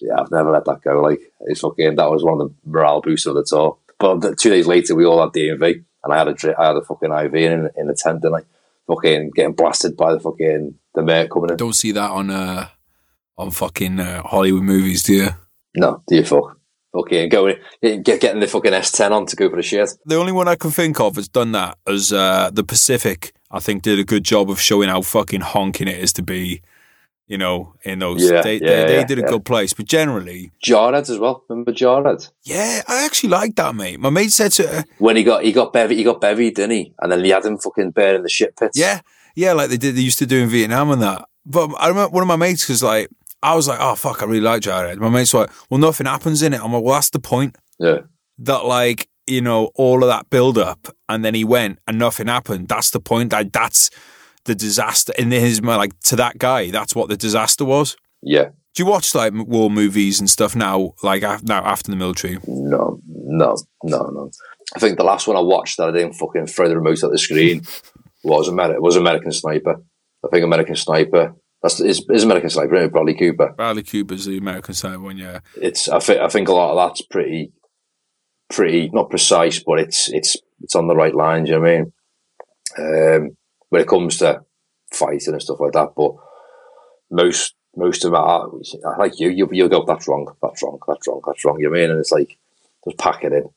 yeah, I've never let that go. Like, it's fucking that was one of the morale boosters of the tour. But the, two days later, we all had D&V, and I had a I had a fucking IV in in the tent, and like fucking getting blasted by the fucking the mate coming in. Don't see that on uh on fucking uh, Hollywood movies, do you? No, do you fuck? Fucking going, get, getting the fucking S10 on to go for the shit. The only one I can think of has done that is uh, the Pacific. I think did a good job of showing how fucking honking it is to be, you know, in those. Yeah, they, yeah, they, they did a yeah. good place, but generally, Jarhead as well. Remember Jarhead? Yeah, I actually like that, mate. My mate said to uh, when he got he got bevy he got bevy, didn't he? And then he had him fucking burning the shit pits. Yeah, yeah, like they did. They used to do in Vietnam and that. But I remember one of my mates was like I was like, oh fuck, I really like Jarhead. My mate's like, well, nothing happens in it. I'm like, well, that's the point. Yeah. That like you know all of that build up, and then he went and nothing happened. That's the point. That that's the disaster in his like to that guy. That's what the disaster was. Yeah. Do you watch like war movies and stuff now? Like now after the military? No, no, no, no. I think the last one I watched that I didn't fucking throw the remote at the screen [laughs] was American was American Sniper. I think American Sniper that's is, is American Sniper, is Bradley Cooper. Bradley Cooper's the American Sniper one, yeah. It's I think I think a lot of that's pretty, pretty not precise, but it's it's it's on the right lines. You know what I mean? Um, when it comes to fighting and stuff like that, but most most of it, like you, you you'll go that's wrong, that's wrong, that's wrong, that's wrong. You know what I mean? And it's like just pack it in.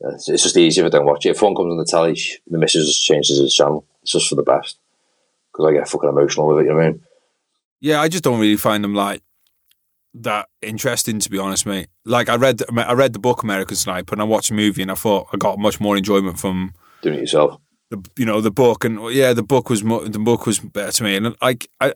It's, it's just easier if I don't watch it. If one comes on the telly, the missus changes his channel. It's just for the best because I get fucking emotional with it. You know what I mean? Yeah, I just don't really find them like that interesting to be honest, mate. Like I read, I read the book American Sniper, and I watched the movie, and I thought I got much more enjoyment from doing it yourself. The, you know, the book, and yeah, the book was mo- the book was better to me, and like I,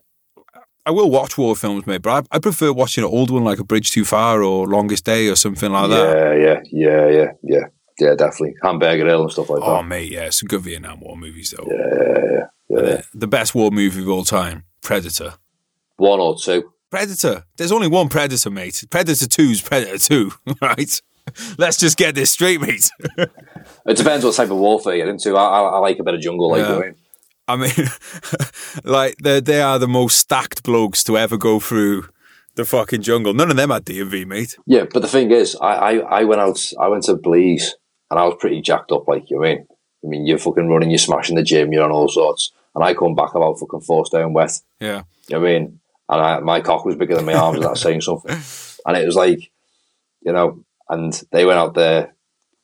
I will watch war films, mate, but I, I prefer watching an old one like A Bridge Too Far or Longest Day or something like that. Yeah, yeah, yeah, yeah, yeah, yeah, definitely. Hamburger Hill and stuff like Oh, that. Oh, mate, yeah, some good Vietnam War movies though. Yeah, yeah, yeah. The best war movie of all time, Predator. One or two. Predator. There's only one Predator, mate. Predator 2's Predator 2, [laughs] right? Let's just get this straight, mate. It depends what type of warfare you're into. I, I, I like a bit of jungle, like Yeah. you know. I mean, [laughs] like they they are the most stacked blokes to ever go through the fucking jungle. None of them had D&V, mate. Yeah, but the thing is, I, I, I went out, I went to Belize, and I was pretty jacked up, like you I mean. I mean, you're fucking running, you're smashing the gym, you're on all sorts, and I come back about fucking four stone wet. Yeah, You know I mean? And I, my cock was bigger than my arms, that's saying something. And it was like, you know, and they went out there,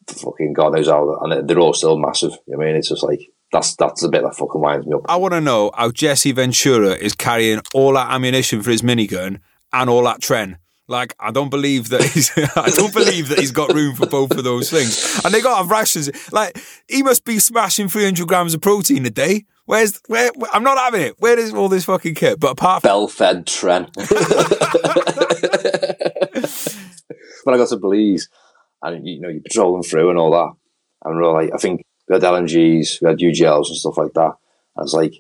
fucking God knows how, and they're all still massive. I mean? It's just like, that's that's the bit that fucking winds me up. I want to know how Jesse Ventura is carrying all that ammunition for his minigun and all that tren. Like, I don't believe that he's. [laughs] I don't believe that he's got room for both of those things. And they got rations. Like, he must be smashing three hundred grams of protein a day. Where's where? I'm not having it. Where is all this fucking kit? But apart from Bell fed Tren. [laughs] when I got to Belize, and you know, you're patrolling through and all that, and we were like, I think we had LMGs, we had UGLs and stuff like that. I was like,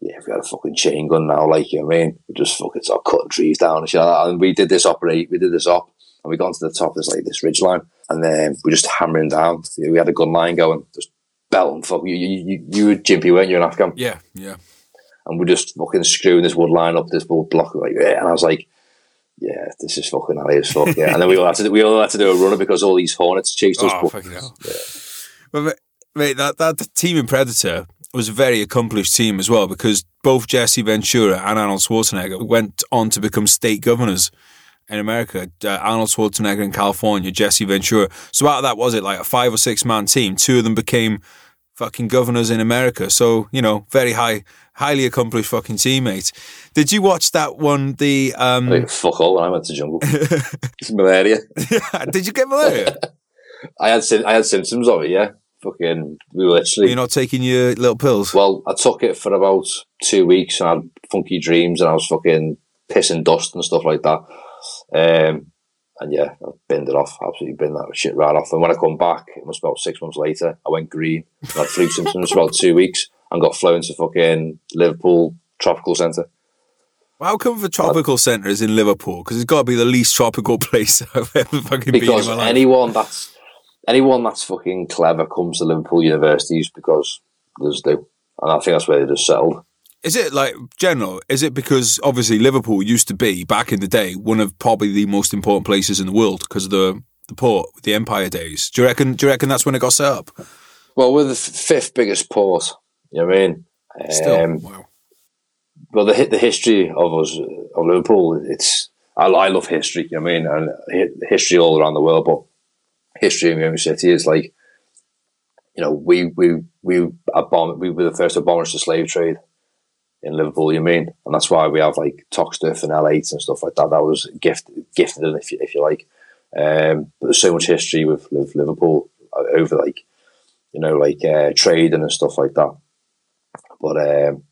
yeah, if we had a fucking chain gun now, like you know what I mean, we just fucking start cutting trees down and shit like that. And we did this operate, we did this up, and we got to the top of this like this ridge line, and then we just hammering down. We had a gun line going, just belting. Fuck you, you, you, you were Jimpy, weren't you, in Afghan? yeah, yeah. and we're just fucking screwing this wood line up this wood block like yeah. And I was like, yeah, this is fucking high as fuck. Yeah. And then we all had to do, we all had to do a runner because all these hornets chased us. Oh, but fucking hell. But mate, mate, that that team in Predator was a very accomplished team as well because both Jesse Ventura and Arnold Schwarzenegger went on to become state governors in America. Uh, Arnold Schwarzenegger in California, Jesse Ventura. So out of that, was it like a five or six man team? Two of them became fucking governors in America. So you know, very high, highly accomplished fucking teammates. Did you watch that one? The um, like, fuck all when I went to jungle. [laughs] it's malaria. did you get malaria? [laughs] I had I had symptoms of it. Yeah, fucking. We were literally. You're not taking your little pills. well, I took it for about two weeks and I had funky dreams and I was fucking pissing dust and stuff like that. Um, and yeah, I binned it off. Absolutely binned that shit right off. And when I come back, it must was about six months later. I went green. I had flu symptoms for about two weeks and got flown to fucking Liverpool Tropical Centre. How come the tropical centre is in Liverpool? Because it's got to be the least tropical [laughs] place I've ever fucking Because been life. anyone that's anyone that's fucking clever comes to Liverpool universities because there's do. And I think that's where they just settled. Is it like general? Is it because obviously Liverpool used to be back in the day one of probably the most important places in the world because of the the port, the Empire days? Do you reckon? Do you reckon that's when it got set up? Well, we're the fifth biggest port. You know what I mean? Still, Um, wow. well, the the history of us of Liverpool, it's I, I love history. You know what I mean? And history all around the world, but history in Miami City is like, you know, we we we abom- we were the first to abolish the slave trade in Liverpool. You know what I mean? And that's why we have like Toxteth and L8 and stuff like that. That was gift gifted, if you, if you like. Um, but there's so much history with, with Liverpool uh, over like, you know, like uh, trading and stuff like that. But um,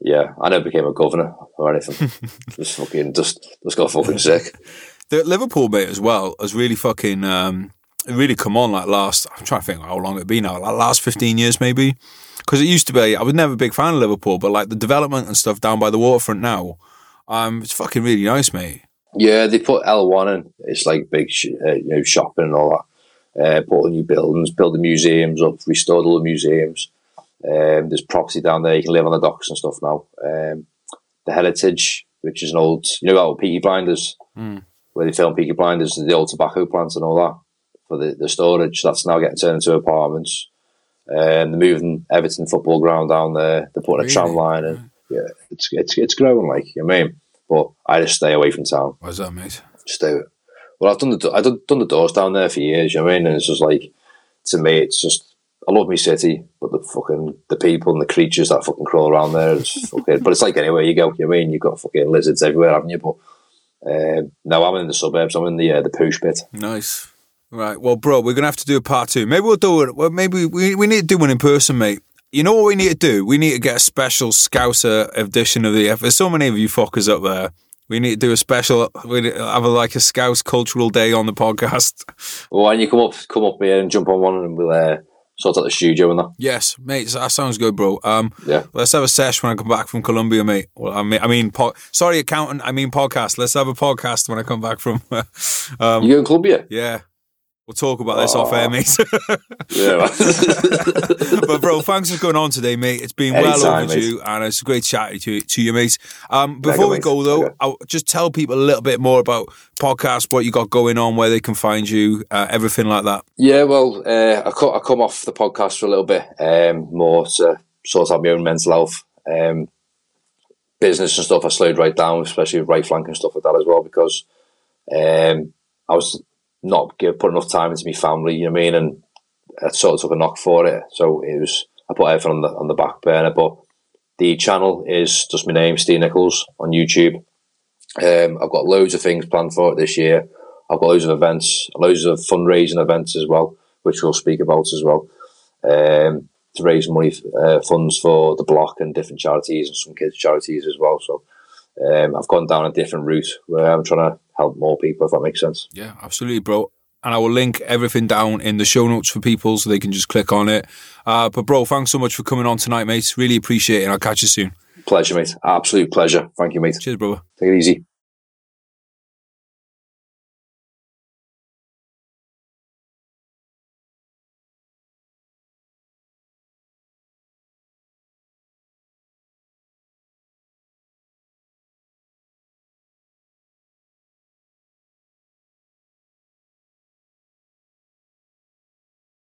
yeah, I never became a governor or anything. [laughs] just fucking, just, just got fucking sick. The Liverpool mate as well has really fucking um, really come on like last. I'm trying to think how long it'd been now. Like last 15 years maybe. Because it used to be. I was never a big fan of Liverpool, but like the development and stuff down by the waterfront now, um, it's fucking really nice, mate. Yeah, they put L one in. It's like big, sh- uh, you know, shopping and all that. Uh, put all new buildings, build the museums up, restored all the museums. Um, there's property down there. You can live on the docks and stuff now. Um, the Heritage, which is an old, you know, about Peaky Blinders, Mm. where they film Peaky Blinders, the old tobacco plants and all that for the, the storage. That's now getting turned into apartments. Um, they're moving Everton football ground down there. They're putting a tram line in. Yeah, it's it's it's growing like you know I mean. But I just stay away from town What's that, mate? just do it. Well, I've done the I've done, done the doors down there for years. You know what I mean? And it's just like to me, it's just I love my city, but the fucking the people and the creatures that fucking crawl around there, it's fucking. but it's like anywhere you go. You know I mean? You've got fucking lizards everywhere, haven't you? But um, no, I'm in the suburbs. I'm in the uh, the poosh bit. Nice. Right. Well, bro, we're gonna have to do a part two. Maybe we'll do it. Well, maybe we, we need to do one in person, mate. You know what we need to do? We need to get a special Scouser edition of the. F. There's so many of you fuckers up there. We need to do a special. We have a, like a Scouse cultural day on the podcast. [laughs] Well, when you come up, come up here and jump on one, and we'll uh, sort out the studio and that. Yes, mate. That sounds good, bro. Um, Yeah. let's have a sesh when I come back from Colombia, mate. Well, I mean, I mean, po- sorry, accountant. I mean, podcast. Let's have a podcast when I come back from. [laughs] um, You go in Colombia? yeah, we'll talk about this off air, mate. [laughs] Yeah. [laughs] but bro, thanks for coming on today, mate. It's been well Anytime, overdue, and it's a great chatting to to you, mate. Um, before we mate. go though, Mega. I'll just tell people a little bit more about podcast, what you got going on, where they can find you, uh, everything like that. yeah, well, uh, I, co- I come off the podcast for a little bit, um, more to sort out my own mental health. Um, business and stuff, I slowed right down, especially with right flank and stuff like that as well, because um, I was not give, putting enough time into my family, you know what I mean? And I sort of took a knock for it. So it was, I put everything on the, on the back burner. But the channel is just my name, Steve Nichols, on YouTube. Um, I've got loads of things planned for it this year. I've got loads of events, loads of fundraising events as well, which we'll speak about as well. Um, to raise money, uh, funds for the block and different charities and some kids' charities as well. So um, I've gone down a different route where I'm trying to help more people, if that makes sense. Yeah, absolutely, bro. And I will link everything down in the show notes for people so they can just click on it. Uh, but bro, thanks so much for coming on tonight, mate. Really appreciate it. and I'll catch you soon. Pleasure, mate. Absolute pleasure. Thank you, mate. Cheers, brother. Take it easy.